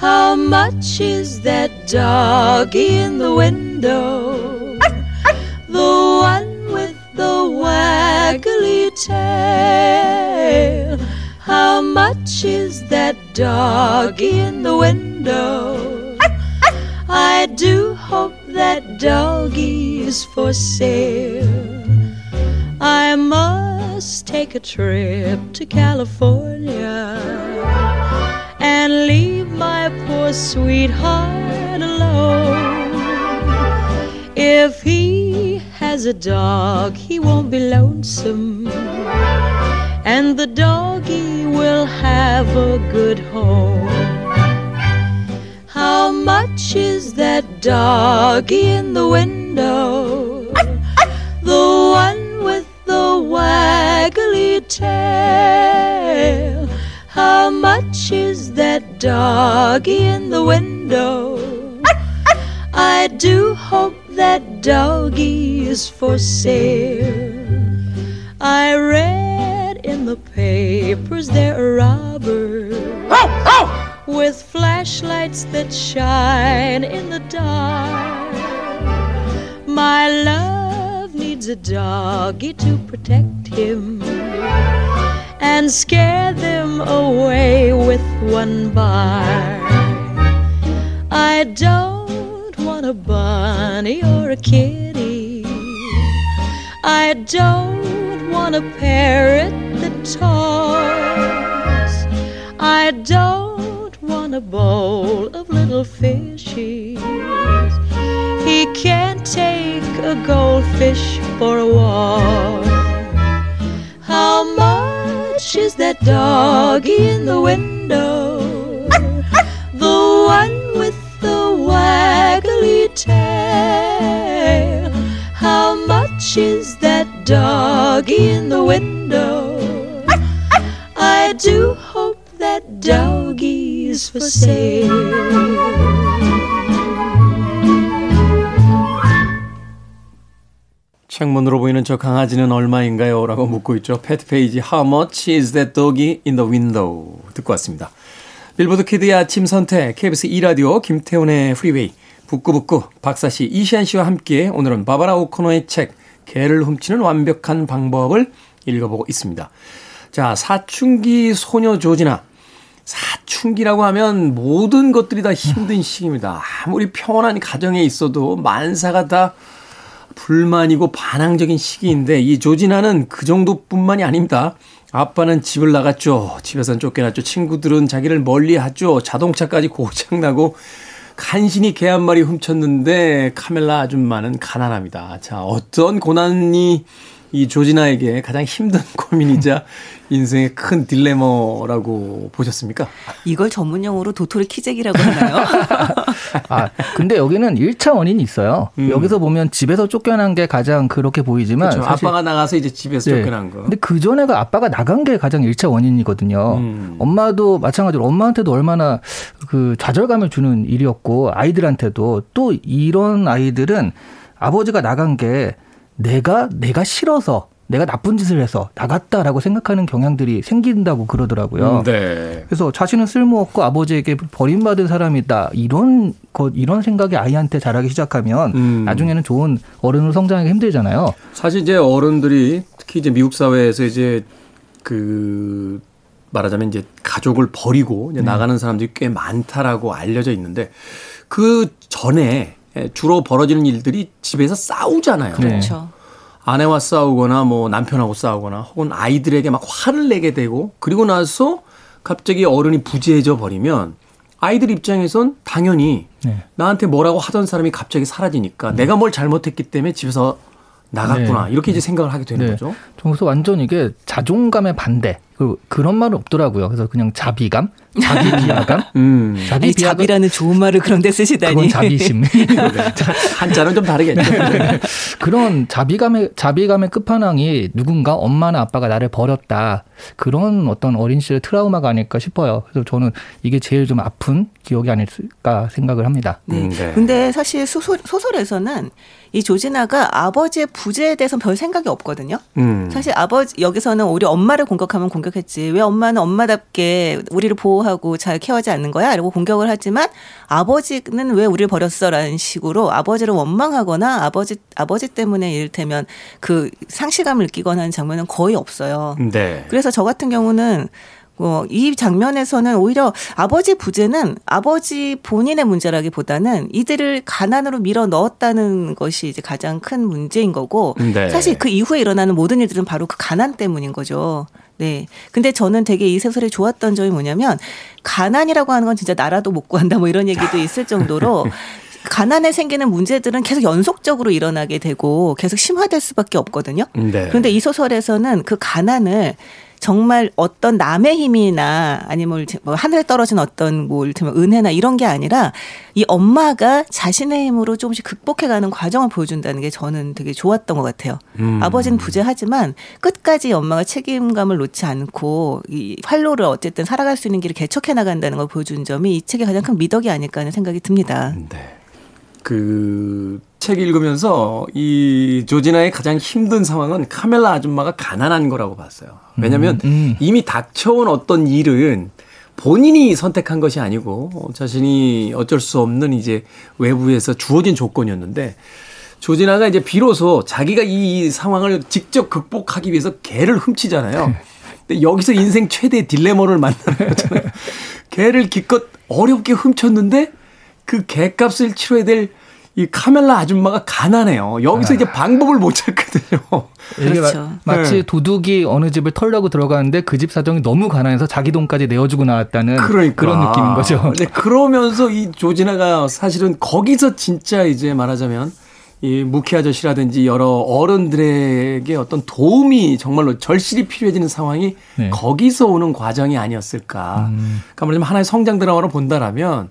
How much is that doggy in the window? The one with the waggly tail. How much is that doggy in the window? I do hope that doggy is for sale. I must take a trip to California and leave my poor sweetheart alone. If he has a dog, he won't be lonesome, and the doggy will have a good home. How much is that doggy in the window? The one with the waggly tail. How much is that doggy in the window? Doggy is for sale. I read in the papers there are robbers with flashlights that shine in the dark. My love needs a doggy to protect him and scare them away with one bar. I don't want a bunny or a kitty. I don't want a parrot that talks. I don't want a bowl of little fishies. He can't take a goldfish for a walk. How much is that doggy in the window? The one with the waggly tail. How much is that doggy in the window? I do hope that doggy is for sale. 창문으로 보이는 저 강아지는 얼마인가요? 라고 묻고 있죠. 패트 페이지 How much is that doggy in the window? 듣고 왔습니다. 빌보드 키드의 아침 선택 KBS 2라디오 김태훈의 프리웨이 북구북구 박사씨 이시안 씨와 함께 오늘은 바바라 오코노의 책 개를 훔치는 완벽한 방법을 읽어보고 있습니다. 자 사춘기 소녀 조지나 사춘기라고 하면 모든 것들이 다 힘든 시기입니다. 아무리 평온한 가정에 있어도 만사가 다 불만이고 반항적인 시기인데 이 조진아는 그 정도뿐만이 아닙니다. 아빠는 집을 나갔죠. 집에선 쫓겨났죠. 친구들은 자기를 멀리 하죠. 자동차까지 고장나고 간신히 개 한 마리 훔쳤는데 카멜라 아줌마는 가난합니다. 자, 어떤 고난이 이 조진아에게 가장 힘든 고민이자 인생의 큰 딜레마라고 보셨습니까? 이걸 전문용어로 도토리 키재기라고 하나요? 아, 근데 여기는 1차 원인이 있어요. 음. 여기서 보면 집에서 쫓겨난 게 가장 그렇게 보이지만 그렇죠. 아빠가 나가서 이제 집에서 네. 쫓겨난 거. 근데 그 전에가 아빠가 나간 게 가장 1차 원인이거든요. 음. 엄마도 마찬가지로 엄마한테도 얼마나 그 좌절감을 주는 일이었고 아이들한테도 또 이런 아이들은 아버지가 나간 게 내가 내가 싫어서 내가 나쁜 짓을 해서 나갔다라고 생각하는 경향들이 생긴다고 그러더라고요. 음, 네. 그래서 자신은 쓸모없고 아버지에게 버림받은 사람이다 이런 것 이런 생각이 아이한테 자라기 시작하면 음. 나중에는 좋은 어른으로 성장하기 힘들잖아요. 사실 이제 어른들이 특히 이제 미국 사회에서 이제 그 말하자면 이제 가족을 버리고 이제 나가는 사람들이 꽤 많다라고 알려져 있는데 그 전에 주로 벌어지는 일들이 집에서 싸우잖아요. 네. 그렇죠. 아내와 싸우거나 뭐 남편하고 싸우거나 혹은 아이들에게 막 화를 내게 되고 그리고 나서 갑자기 어른이 부재해져 버리면 아이들 입장에선 당연히 네. 나한테 뭐라고 하던 사람이 갑자기 사라지니까 내가 뭘 잘못했기 때문에 집에서 나갔구나 네. 이렇게 이제 생각을 하게 되는 네. 거죠. 그래서 완전 이게 자존감의 반대. 그 그런 말은 없더라고요. 그래서 그냥 자비감, 자기 비하감, 음. 자기 아니, 비하감. 자비라는 좋은 말을 그런데 쓰시다니. 그건 자비심. 한자는 좀 다르겠죠. 그런 자비감의 자비감의 끝판왕이 누군가 엄마나 아빠가 나를 버렸다. 그런 어떤 어린 시절 트라우마가 아닐까 싶어요. 그래서 저는 이게 제일 좀 아픈 기억이 아닐까 생각을 합니다. 네. 음, 네. 근데 사실 소설, 소설에서는 이 조진아가 아버지의 부재에 대해서 별 생각이 없거든요. 음. 사실 아버지 여기서는 오히려 엄마를 공격하면 공격 했지 왜 엄마는 엄마답게 우리를 보호하고 잘 케어하지 않는 거야? 이러고 공격을 하지만 아버지는 왜 우리를 버렸어 라는 식으로 아버지를 원망하거나 아버지 아버지 때문에 이를테면 그 상실감을 느끼거나 하는 장면은 거의 없어요. 네. 그래서 저 같은 경우는 어, 이 장면에서는 오히려 아버지 부재는 아버지 본인의 문제라기보다는 이들을 가난으로 밀어 넣었다는 것이 이제 가장 큰 문제인 거고 네. 사실 그 이후에 일어나는 모든 일들은 바로 그 가난 때문인 거죠. 네. 근데 저는 되게 이 소설이 좋았던 점이 뭐냐면 가난이라고 하는 건 진짜 나라도 못 구한다 뭐 이런 얘기도 있을 정도로 가난에 생기는 문제들은 계속 연속적으로 일어나게 되고 계속 심화될 수밖에 없거든요. 네. 그런데 이 소설에서는 그 가난을 정말 어떤 남의 힘이나 아니면 뭐 하늘에 떨어진 어떤 뭐 이를테면 은혜나 이런 게 아니라 이 엄마가 자신의 힘으로 조금씩 극복해가는 과정을 보여준다는 게 저는 되게 좋았던 것 같아요. 음. 아버지는 부재하지만 끝까지 엄마가 책임감을 놓지 않고 이 활로를 어쨌든 살아갈 수 있는 길을 개척해 나간다는 걸 보여준 점이 이 책의 가장 큰 미덕이 아닐까 하는 생각이 듭니다. 네. 그 책 읽으면서 이 조지나의 가장 힘든 상황은 카멜라 아줌마가 가난한 거라고 봤어요. 왜냐하면 음, 음. 이미 닥쳐온 어떤 일은 본인이 선택한 것이 아니고 어, 자신이 어쩔 수 없는 이제 외부에서 주어진 조건이었는데 조진아가 이제 비로소 자기가 이 상황을 직접 극복하기 위해서 개를 훔치잖아요. 근데 여기서 인생 최대 딜레마를 만나는 거잖아요. 개를 기껏 어렵게 훔쳤는데 그 개값을 치러야 될 이 카멜라 아줌마가 가난해요. 여기서 이제 방법을 못 찾거든요. 그렇죠. 마, 치 네. 도둑이 어느 집을 털려고 들어가는데 그 집 사정이 너무 가난해서 자기 돈까지 내어주고 나왔다는 그러니까. 그런 느낌인 거죠. 근데 그러면서 이 조진아가 사실은 거기서 진짜 이제 말하자면 이 무키 아저씨라든지 여러 어른들에게 어떤 도움이 정말로 절실히 필요해지는 상황이 네. 거기서 오는 과정이 아니었을까. 그러니까 말하자면 하나의 성장 드라마로 본다라면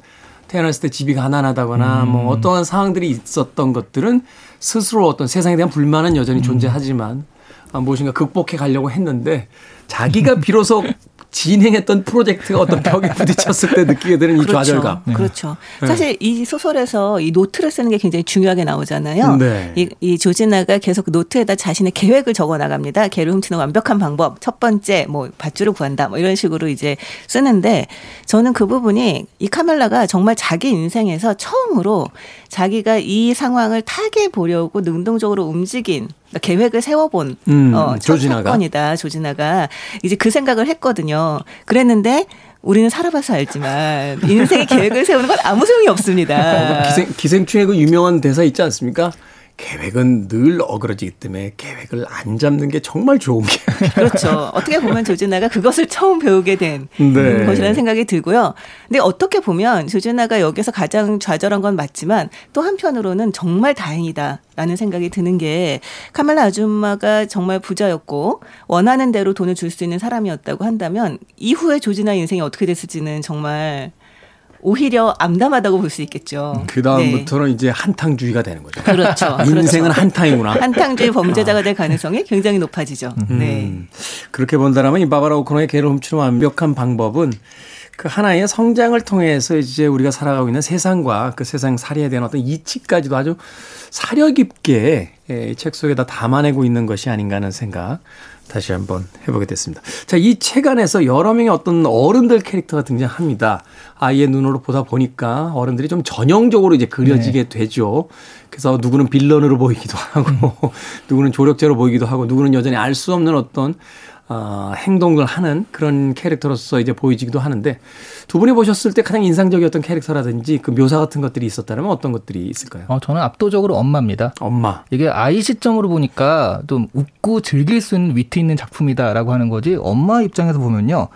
태어났을 때 집이 가난하다거나 뭐 어떠한 상황들이 있었던 것들은 스스로 어떤 세상에 대한 불만은 여전히 존재하지만 아, 무엇인가 극복해 가려고 했는데 자기가 비로소 진행했던 프로젝트가 어떤 벽에 부딪혔을 때 느끼게 되는 이 좌절감. 그렇죠. 네. 사실 이 소설에서 이 노트를 쓰는 게 굉장히 중요하게 나오잖아요. 네. 이, 이 조진아가 계속 그 노트에다 자신의 계획을 적어 나갑니다. 개를 훔치는 완벽한 방법. 첫 번째, 뭐, 밧줄을 구한다. 뭐 이런 식으로 이제 쓰는데 저는 그 부분이 이 카멜라가 정말 자기 인생에서 처음으로 자기가 이 상황을 타게 보려고 능동적으로 움직인 그러니까 계획을 세워본 음, 어, 첫 조진아가. 사건이다. 조진아가 이제 그 생각을 했거든요. 그랬는데 우리는 살아봐서 알지만 인생의 계획을 세우는 건 아무 소용이 없습니다. 기생, 기생충의 그 유명한 대사 있지 않습니까? 계획은 늘 어그러지기 때문에 계획을 안 잡는 게 정말 좋은 게. 그렇죠. 어떻게 보면 조진아가 그것을 처음 배우게 된 네. 것이라는 생각이 들고요. 근데 어떻게 보면 조진아가 여기서 가장 좌절한 건 맞지만 또 한편으로는 정말 다행이다라는 생각이 드는 게 카멜라 아줌마가 정말 부자였고 원하는 대로 돈을 줄 수 있는 사람이었다고 한다면 이후에 조진아 인생이 어떻게 됐을지는 정말 오히려 암담하다고 볼 수 있겠죠. 그 다음부터는 이제 한탕주의가 되는 거죠. 네. 그렇죠. 인생은 그렇죠. 한탕이구나. 한탕주의 범죄자가 될 가능성이 굉장히 높아지죠. 네. 음, 그렇게 본다면 이 바바라 오코노의 개를 훔치는 완벽한 방법은 그 하나의 성장을 통해서 이제 우리가 살아가고 있는 세상과 그 세상 살이에 대한 어떤 이치까지도 아주 사려 깊게 예, 이책 속에다 담아내고 있는 것이 아닌가 하는 생각 다시 한번 해보게 됐습니다. 자, 이 책 안에서 여러 명의 어떤 어른들 캐릭터가 등장합니다. 아이의 눈으로 보다 보니까 어른들이 좀 전형적으로 이제 그려지게 되죠. 그래서 누구는 빌런으로 보이기도 하고, 누구는 조력자로 보이기도 하고, 누구는 여전히 알 수 없는 어떤 어, 행동을 하는 그런 캐릭터로서 이제 보이지기도 하는데 두 분이 보셨을 때 가장 인상적이었던 캐릭터라든지 그 묘사 같은 것들이 있었다면 어떤 것들이 있을까요? 어, 저는 압도적으로 엄마입니다. 엄마. 이게 아이 시점으로 보니까 좀 웃고 즐길 수 있는 위트 있는 작품이다라고 하는 거지 엄마 입장에서 보면요.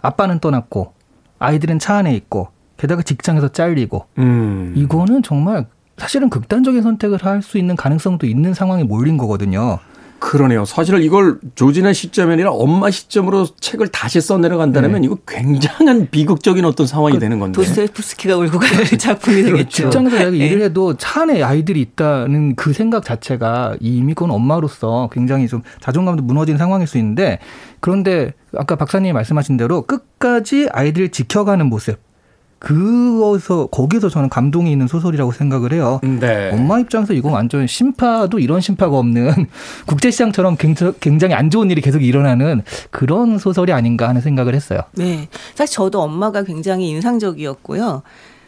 아빠는 떠났고 아이들은 차 안에 있고 게다가 직장에서 잘리고 음. 이거는 정말 사실은 극단적인 선택을 할 수 있는 가능성도 있는 상황에 몰린 거거든요. 그러네요. 사실 이걸 조진의 시점이 아니라 엄마 시점으로 책을 다시 써내려간다면 네. 이거 굉장한 비극적인 어떤 상황이 되는 건데. 도스토옙스키가 울고 가는 작품이 되겠죠. 직장에서 내가 네. 일을 해도 차 안에 아이들이 있다는 그 생각 자체가 이미 그건 엄마로서 굉장히 좀 자존감도 무너진 상황일 수 있는데 그런데 아까 박사님이 말씀하신 대로 끝까지 아이들을 지켜가는 모습 그거서 거기서 저는 감동이 있는 소설이라고 생각을 해요. 네. 엄마 입장에서 이건 완전 심파도 이런 심파가 없는 국제시장처럼 굉장히- 굉장히 안 좋은 일이 계속 일어나는 그런 소설이 아닌가 하는 생각을 했어요. 네. 사실 저도 엄마가 굉장히 인상적이었고요.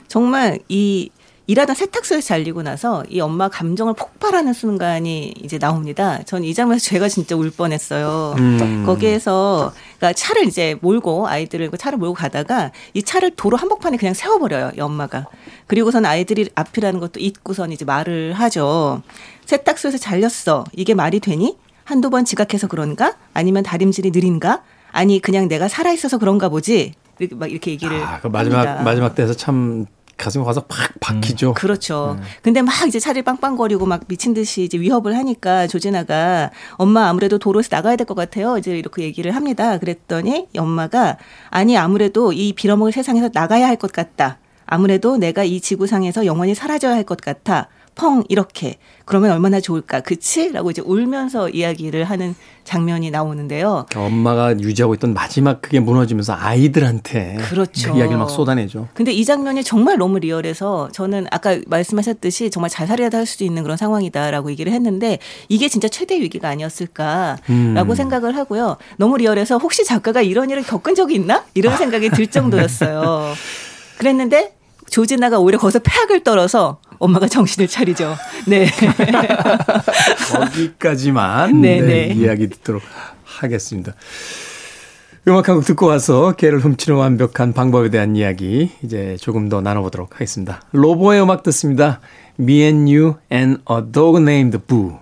정말 이 일하다 세탁소에서 잘리고 나서 이 엄마 감정을 폭발하는 순간이 이제 나옵니다. 전 이 장면에서 제가 진짜 울 뻔했어요. 음. 거기에서 그러니까 차를 이제 몰고 아이들을 그 차를 몰고 가다가 이 차를 도로 한복판에 그냥 세워버려요. 이 엄마가. 그리고선 아이들이 앞이라는 것도 잊고선 이제 말을 하죠. 세탁소에서 잘렸어. 이게 말이 되니? 한두 번 지각해서 그런가? 아니면 다림질이 느린가? 아니 그냥 내가 살아 있어서 그런가 보지. 이렇게 막 이렇게 얘기를 아, 그 마지막 합니다. 마지막 때에서 참 가슴에 가서 팍 박히죠. 그렇죠. 근데 막 이제 차를 빵빵거리고 막 미친 듯이 이제 위협을 하니까 조진아가 엄마 아무래도 도로에서 나가야 될 것 같아요. 이제 이렇게 얘기를 합니다. 그랬더니 이 엄마가 아니 아무래도 이 빌어먹을 세상에서 나가야 할 것 같다. 아무래도 내가 이 지구상에서 영원히 사라져야 할 것 같아. 펑 이렇게 그러면 얼마나 좋을까 그치? 라고 이제 울면서 이야기를 하는 장면이 나오는데요. 엄마가 유지하고 있던 마지막 그게 무너지면서 아이들한테 그렇죠. 그 이야기를 막 쏟아내죠. 근데 이 장면이 정말 너무 리얼해서 저는 아까 말씀하셨듯이 정말 자살이라도 할 수도 있는 그런 상황이다라고 얘기를 했는데 이게 진짜 최대 위기가 아니었을까라고 음. 생각을 하고요. 너무 리얼해서 혹시 작가가 이런 일을 겪은 적이 있나? 이런 생각이 들 정도였어요. 그랬는데 조진아가 오히려 거기서 폐악을 떨어서 엄마가 정신을 차리죠. 네. 거기까지만 네, 네, 네. 이야기 듣도록 하겠습니다. 음악 한 곡 듣고 와서 개를 훔치는 완벽한 방법에 대한 이야기 이제 조금 더 나눠보도록 하겠습니다. 로보의 음악 듣습니다. Me and You and a Dog Named Boo.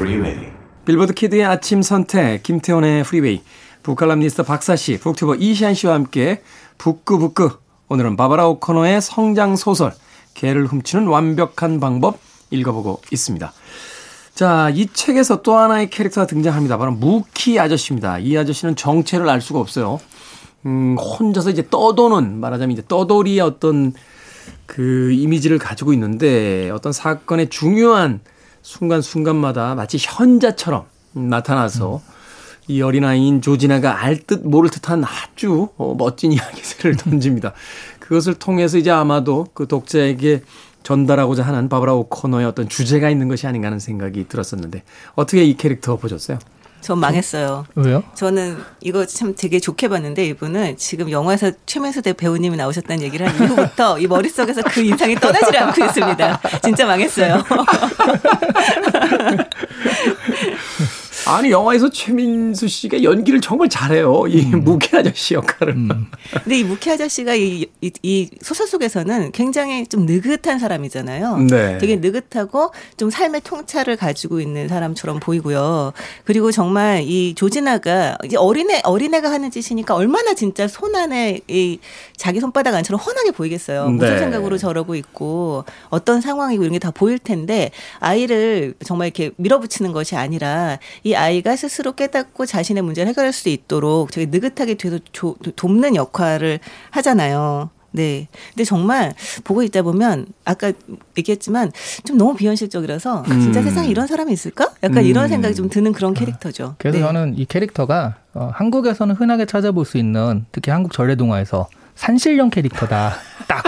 Freeway. Billboard Kid의 아침 선택, 김태훈의 프리웨이, 북칼럼니스트 박사 씨, 북튜버 이시안 씨와 함께 북끄북끄, 오늘은 바바라 오코너의 성장 소설, 개를 훔치는 완벽한 방법 읽어보고 있습니다. 자, 이 책에서 또 하나의 캐릭터가 등장합니다. 바로 무키 아저씨입니다. 이 아저씨는 정체를 알 수가 없어요. 음, 혼자서 이제 떠도는, 말하자면 이제 떠돌이의 어떤 그 이미지를 가지고 있는데 어떤 사건의 중요한 순간순간마다 마치 현자처럼 나타나서 이 어린아이인 조지나가 알 듯 모를 듯한 아주 어, 멋진 이야기들을 던집니다. 그것을 통해서 이제 아마도 그 독자에게 전달하고자 하는 바브라 오코너의 어떤 주제가 있는 것이 아닌가 하는 생각이 들었었는데 어떻게 이 캐릭터 보셨어요? 전 망했어요. 왜요? 저는 이거 참 되게 좋게 봤는데 이분은 지금 영화에서 최민수 대 배우님이 나오셨다는 얘기를 한 이후부터 이 머릿속에서 그 인상이 떠나질 않고 있습니다. 진짜 망했어요. 아니 영화에서 최민수 씨가 연기를 정말 잘해요. 이 무게 아저씨 역할을. 근데 이 무키 아저씨가 이, 이, 이 소설 속에서는 굉장히 좀 느긋한 사람이잖아요. 네. 되게 느긋하고 좀 삶의 통찰을 가지고 있는 사람처럼 보이고요. 그리고 정말 이 조진아가 이제 어린애 어린애가 하는 짓이니까 얼마나 진짜 손 안에 이 자기 손바닥 안처럼 훤하게 보이겠어요. 네. 무슨 생각으로 저러고 있고 어떤 상황이고 이런 게 다 보일 텐데 아이를 정말 이렇게 밀어붙이는 것이 아니라 이 아이가 스스로 깨닫고 자신의 문제를 해결할 수 있도록 되게 느긋하게 뒤에서 조- 돕는 역할을 하잖아요. 네. 근데 정말 보고 있다 보면 아까 얘기했지만 좀 너무 비현실적이라서 진짜 음. 세상에 이런 사람이 있을까? 약간 이런 생각이 좀 드는 그런 캐릭터죠. 그래서 네. 저는 이 캐릭터가 어, 한국에서는 흔하게 찾아볼 수 있는 특히 한국 전래동화에서 산신령 캐릭터다. 딱.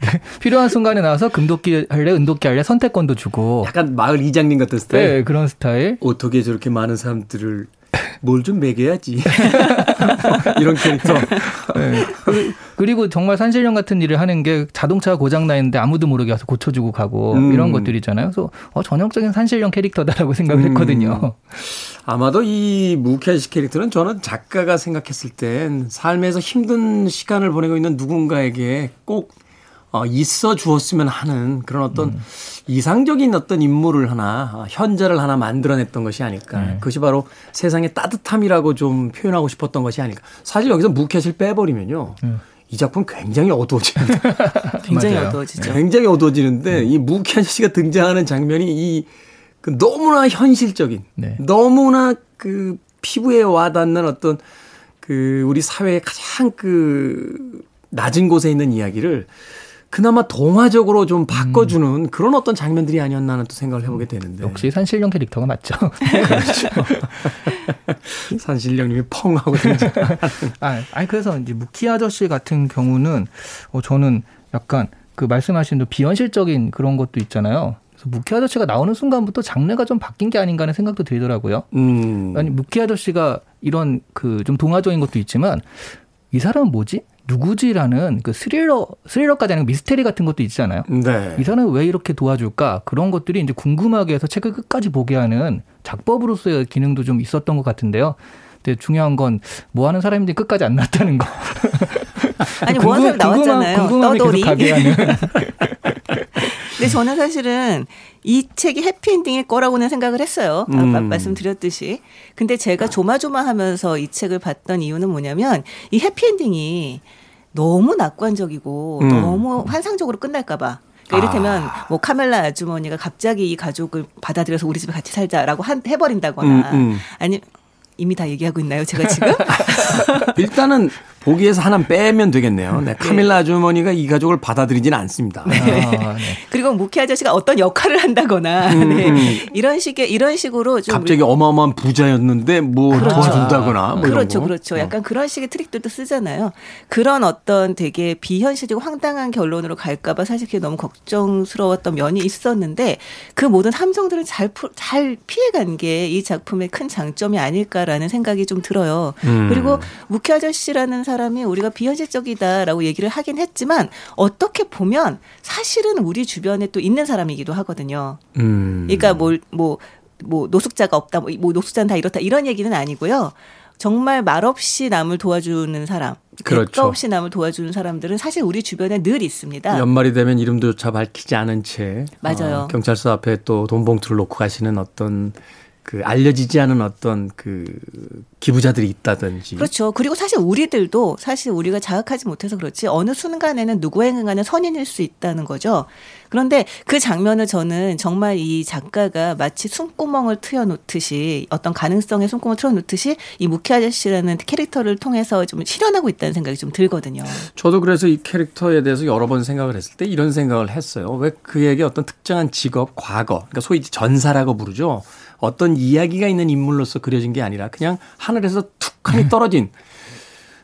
네, 필요한 순간에 나와서 금도끼 할래, 은도끼 할래 선택권도 주고. 약간 마을 이장님 같은 스타일. 네, 그런 스타일. 어떻게 저렇게 많은 사람들을 뭘 좀 먹여야지. 이런 캐릭터. 네. 그- 그리고 정말 산신령 같은 일을 하는 게 자동차가 고장 나 있는데 아무도 모르게 와서 고쳐주고 가고 음. 이런 것들이잖아요. 그래서 어, 전형적인 산신령 캐릭터다라고 생각을 음. 했거든요. 아마도 이 무케아시 캐릭터는 저는 작가가 생각했을 땐 삶에서 힘든 시간을 보내고 있는 누군가에게 꼭 어, 있어 주었으면 하는 그런 어떤 음. 이상적인 어떤 인물을 하나, 어, 현자를 하나 만들어냈던 것이 아닐까. 네. 그것이 바로 세상의 따뜻함이라고 좀 표현하고 싶었던 것이 아닐까. 사실 여기서 무케아시를 빼버리면요. 이 작품 굉장히 어두워집니다. 굉장히. 어두워지죠. 굉장히 어두워지는데 이 무키 아저씨가 등장하는 장면이 이 그 너무나 현실적인 네. 너무나 그 피부에 와닿는 어떤 그 우리 사회의 가장 그 낮은 곳에 있는 이야기를 그나마 동화적으로 좀 바꿔주는 그런 어떤 장면들이 아니었나 하는 또 생각을 해보게 되는데 역시 산신령 캐릭터가 맞죠. 산신령님이 펑 하고 등장. 아, 아니 그래서 이제 무키 아저씨 같은 경우는 어, 저는 약간 그 말씀하신 비현실적인 그런 것도 있잖아요. 그래서 무키 아저씨가 나오는 순간부터 장르가 좀 바뀐 게 아닌가 하는 생각도 들더라고요. 음. 아니 무키 아저씨가 이런 그 좀 동화적인 것도 있지만 이 사람은 뭐지? 누구지라는 그 스릴러 스릴러까지 아니고 미스테리 같은 것도 있잖아요. 네. 이 사람은 왜 이렇게 도와줄까? 그런 것들이 이제 궁금하게 해서 책을 끝까지 보게 하는 작법으로서의 기능도 좀 있었던 것 같은데요. 근데 중요한 건 뭐 하는 사람인지 끝까지 안 났다는 거. 아니 뭐 하는 사람 나왔잖아요. 궁금함에 떠돌이. 하는. 근데 저는 사실은 이 책이 해피엔딩일 거라고는 생각을 했어요. 아까 음. 말씀드렸듯이. 근데 제가 조마조마하면서 이 책을 봤던 이유는 뭐냐면 이 해피엔딩이 너무 낙관적이고 음. 너무 환상적으로 끝날까봐. 그러니까 이를테면 아. 뭐 카멜라 아주머니가 갑자기 이 가족을 받아들여서 우리 집에 같이 살자라고 한, 해버린다거나 음, 음. 아니 이미 다 얘기하고 있나요 제가 지금? 일단은 보기에서 하나 빼면 되겠네요. 네, 카밀라 아주머니가 이 가족을 받아들이지는 않습니다. 아, 네. 그리고 무키 아저씨가 어떤 역할을 한다거나 음, 네. 음. 이런 식의 이런 식으로 좀 갑자기 어마어마한 부자였는데 뭐 그렇죠. 도와준다거나 뭐 그렇죠, 거. 그렇죠. 어. 약간 그런 식의 트릭들도 쓰잖아요. 그런 어떤 되게 비현실이고 황당한 결론으로 갈까봐 사실 그게 너무 걱정스러웠던 면이 있었는데 그 모든 함정들을 잘, 푸- 잘 피해간 게 이 작품의 큰 장점이 아닐까라는 생각이 좀 들어요. 음. 그리고 무키 아저씨라는 사람 사람이 우리가 비현실적이다라고 얘기를 하긴 했지만 어떻게 보면 사실은 우리 주변에 또 있는 사람이기도 하거든요. 음. 그러니까 뭐뭐 뭐 노숙자가 없다, 뭐, 뭐 노숙자는 다 이렇다 이런 얘기는 아니고요. 정말 말없이 남을 도와주는 사람, 그렇죠. 없이 남을 도와주는 사람들은 사실 우리 주변에 늘 있습니다. 연말이 되면 이름조차 밝히지 않은 채 맞아요. 어, 경찰서 앞에 또 돈 봉투를 놓고 가시는 어떤 그 알려지지 않은 어떤 그 기부자들이 있다든지 그렇죠. 그리고 사실 우리들도 사실 우리가 자각하지 못해서 그렇지 어느 순간에는 행간은 선인일 수 있다는 거죠. 그런데 그 장면을 저는 정말 이 작가가 마치 숨구멍을 트여놓듯이 어떤 가능성의 숨구멍을 트여놓듯이 이 무키 아저씨라는 캐릭터를 통해서 좀 실현하고 있다는 생각이 좀 들거든요. 저도 그래서 이 캐릭터에 대해서 여러 번 생각을 했을 때 이런 생각을 했어요. 왜 그에게 어떤 특정한 직업, 과거, 그러니까 소위 전사라고 부르죠. 어떤 이야기가 있는 인물로서 그려진 게 아니라 그냥 하늘에서 툭하니 떨어진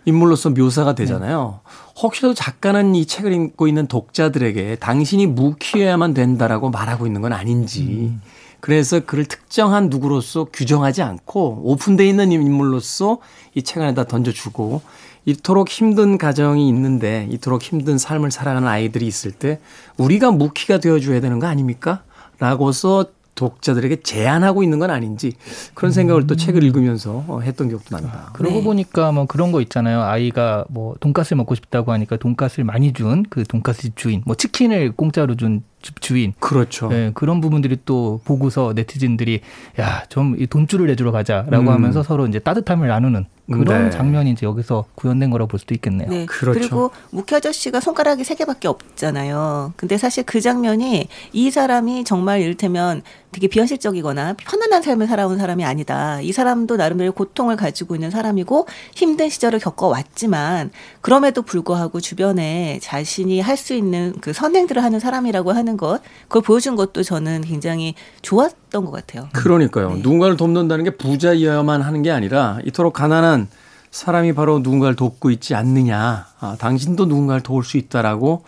인물로서 묘사가 되잖아요. 혹시라도 작가는 이 책을 읽고 있는 독자들에게 당신이 무키여야만 된다라고 말하고 있는 건 아닌지. 그래서 그를 특정한 누구로서 규정하지 않고 오픈되어 있는 인물로서 이 책 안에다 던져주고 이토록 힘든 가정이 있는데 이토록 힘든 삶을 살아가는 아이들이 있을 때 우리가 무키가 되어줘야 되는 거 아닙니까? 라고서 독자들에게 제안하고 있는 건 아닌지 그런 생각을 또 책을 읽으면서 어, 했던 기억도 납니다. 그러고 네. 보니까 뭐 그런 거 있잖아요. 아이가 뭐 돈가스 먹고 싶다고 하니까 돈가스를 많이 준 그 돈가스 집 주인, 뭐 치킨을 공짜로 준집 주인. 그렇죠. 예, 그런 부분들이 또 보고서 네티즌들이 야, 좀 이 돈줄을 내주러 가자라고 음. 하면서 서로 이제 따뜻함을 나누는 그런 네. 장면이 이제 여기서 구현된 거라고 볼 수도 있겠네요. 네. 그렇죠. 그리고 무키 아저씨가 손가락이 세 개밖에 없잖아요. 근데 사실 그 장면이 이 사람이 정말 이를테면 되게 비현실적이거나 편안한 삶을 살아온 사람이 아니다. 이 사람도 나름대로 고통을 가지고 있는 사람이고 힘든 시절을 겪어왔지만 그럼에도 불구하고 주변에 자신이 할 수 있는 그 선행들을 하는 사람이라고 하는 것 그걸 보여준 것도 저는 굉장히 좋았던 것 같아요. 그러니까요. 네. 누군가를 돕는다는 게 부자여야만 하는 게 아니라 이토록 가난한 사람이 바로 누군가를 돕고 있지 않느냐. 아, 당신도 누군가를 도울 수 있다라고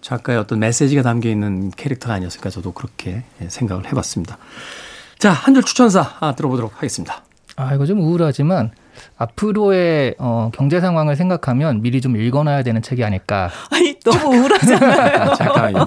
작가의 어떤 메시지가 담겨 있는 캐릭터가 아니었을까 저도 그렇게 예, 생각을 해봤습니다. 자, 한 줄 추천사 아, 들어보도록 하겠습니다. 아, 이거 좀 우울하지만 앞으로의 어, 경제 상황을 생각하면 미리 좀 읽어놔야 되는 책이 아닐까. 아니 너무 우울하잖아요. 아, 잠깐만요.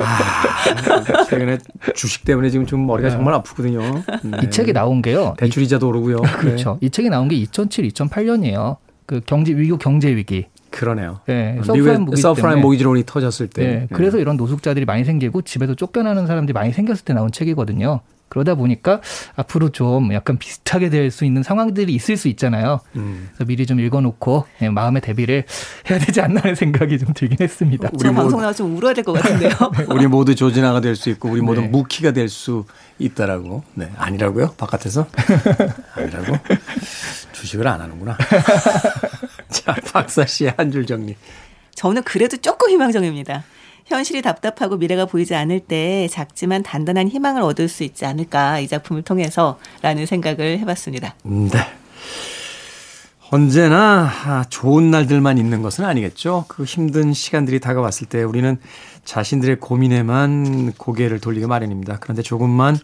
아, 최근에 주식 때문에 지금 좀 머리가 정말 아프거든요. 네. 이 책이 나온 게요. 대출 이자도 오르고요. 그렇죠. 이 책이 나온 게 2007, 2008년이에요. 그 경제 위기 경제 위기. 그러네요. 네, 미국의 서브프라임 모기지 서브프라임 때문에. 모기지론이 터졌을 때. 네, 그래서 이런 노숙자들이 많이 생기고 집에서 쫓겨나는 사람들이 많이 생겼을 때 나온 책이거든요. 그러다 보니까 앞으로 좀 약간 비슷하게 될 수 있는 상황들이 있을 수 있잖아요. 음. 그래서 미리 좀 읽어놓고 예, 마음의 대비를 해야 되지 않나 하는 생각이 좀 들긴 했습니다. 저 뭐- 방송 나와 좀 울어야 될 것 같은데요. 우리 모두 조진아가 될 수 있고 우리 모두 네. 무키가 될 수 있다라고. 네, 아니라고요? 바깥에서? 아니라고? 주식을 안 하는구나. 자, 박사 씨의 한 줄 정리. 저는 그래도 조금 희망적입니다. 현실이 답답하고 미래가 보이지 않을 때 작지만 단단한 희망을 얻을 수 있지 않을까 이 작품을 통해서라는 생각을 해봤습니다. 네. 언제나 아, 좋은 날들만 있는 것은 아니겠죠. 그 힘든 시간들이 다가왔을 때 우리는 자신들의 고민에만 고개를 돌리기 마련입니다. 그런데 조금만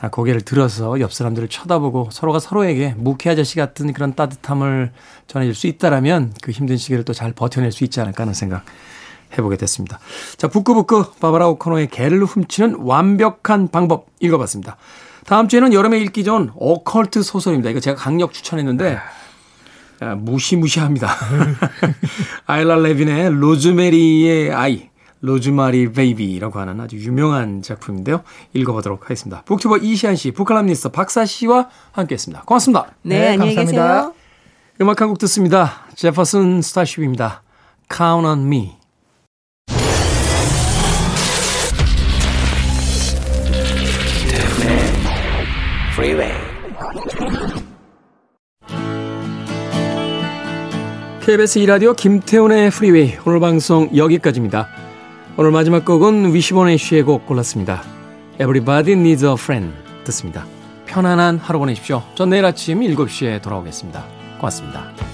아, 고개를 들어서 옆 사람들을 쳐다보고 서로가 서로에게 무키 아저씨 같은 그런 따뜻함을 전해줄 수 있다라면 그 힘든 시기를 또 잘 버텨낼 수 있지 않을까 하는 생각 해보게 됐습니다. 자, 북끄북끄 바바라 오코너의 개를 훔치는 완벽한 방법 읽어봤습니다. 다음 주에는 여름에 읽기 좋은 오컬트 소설입니다. 이거 제가 강력 추천했는데 아, 무시무시합니다. 아이라 레빈의 로즈메리의 아이, Rosemary's Baby라고 하는 아주 유명한 작품인데요. 읽어보도록 하겠습니다. 북튜버 이시안 씨, 북칼럼니스트 박사 씨와 함께했습니다. 고맙습니다. 네, 네, 안녕히 감사합니다. 계세요. 음악 한 곡 듣습니다. 제퍼슨 스타쉽입니다. Count on me. KBS 2라디오 김태훈의 프리웨이 오늘 방송 여기까지입니다. 오늘 마지막 곡은 위시본 애쉬의 곡 골랐습니다. Everybody needs a friend 듣습니다. 편안한 하루 보내십시오. 전 내일 아침 7시에 돌아오겠습니다. 고맙습니다.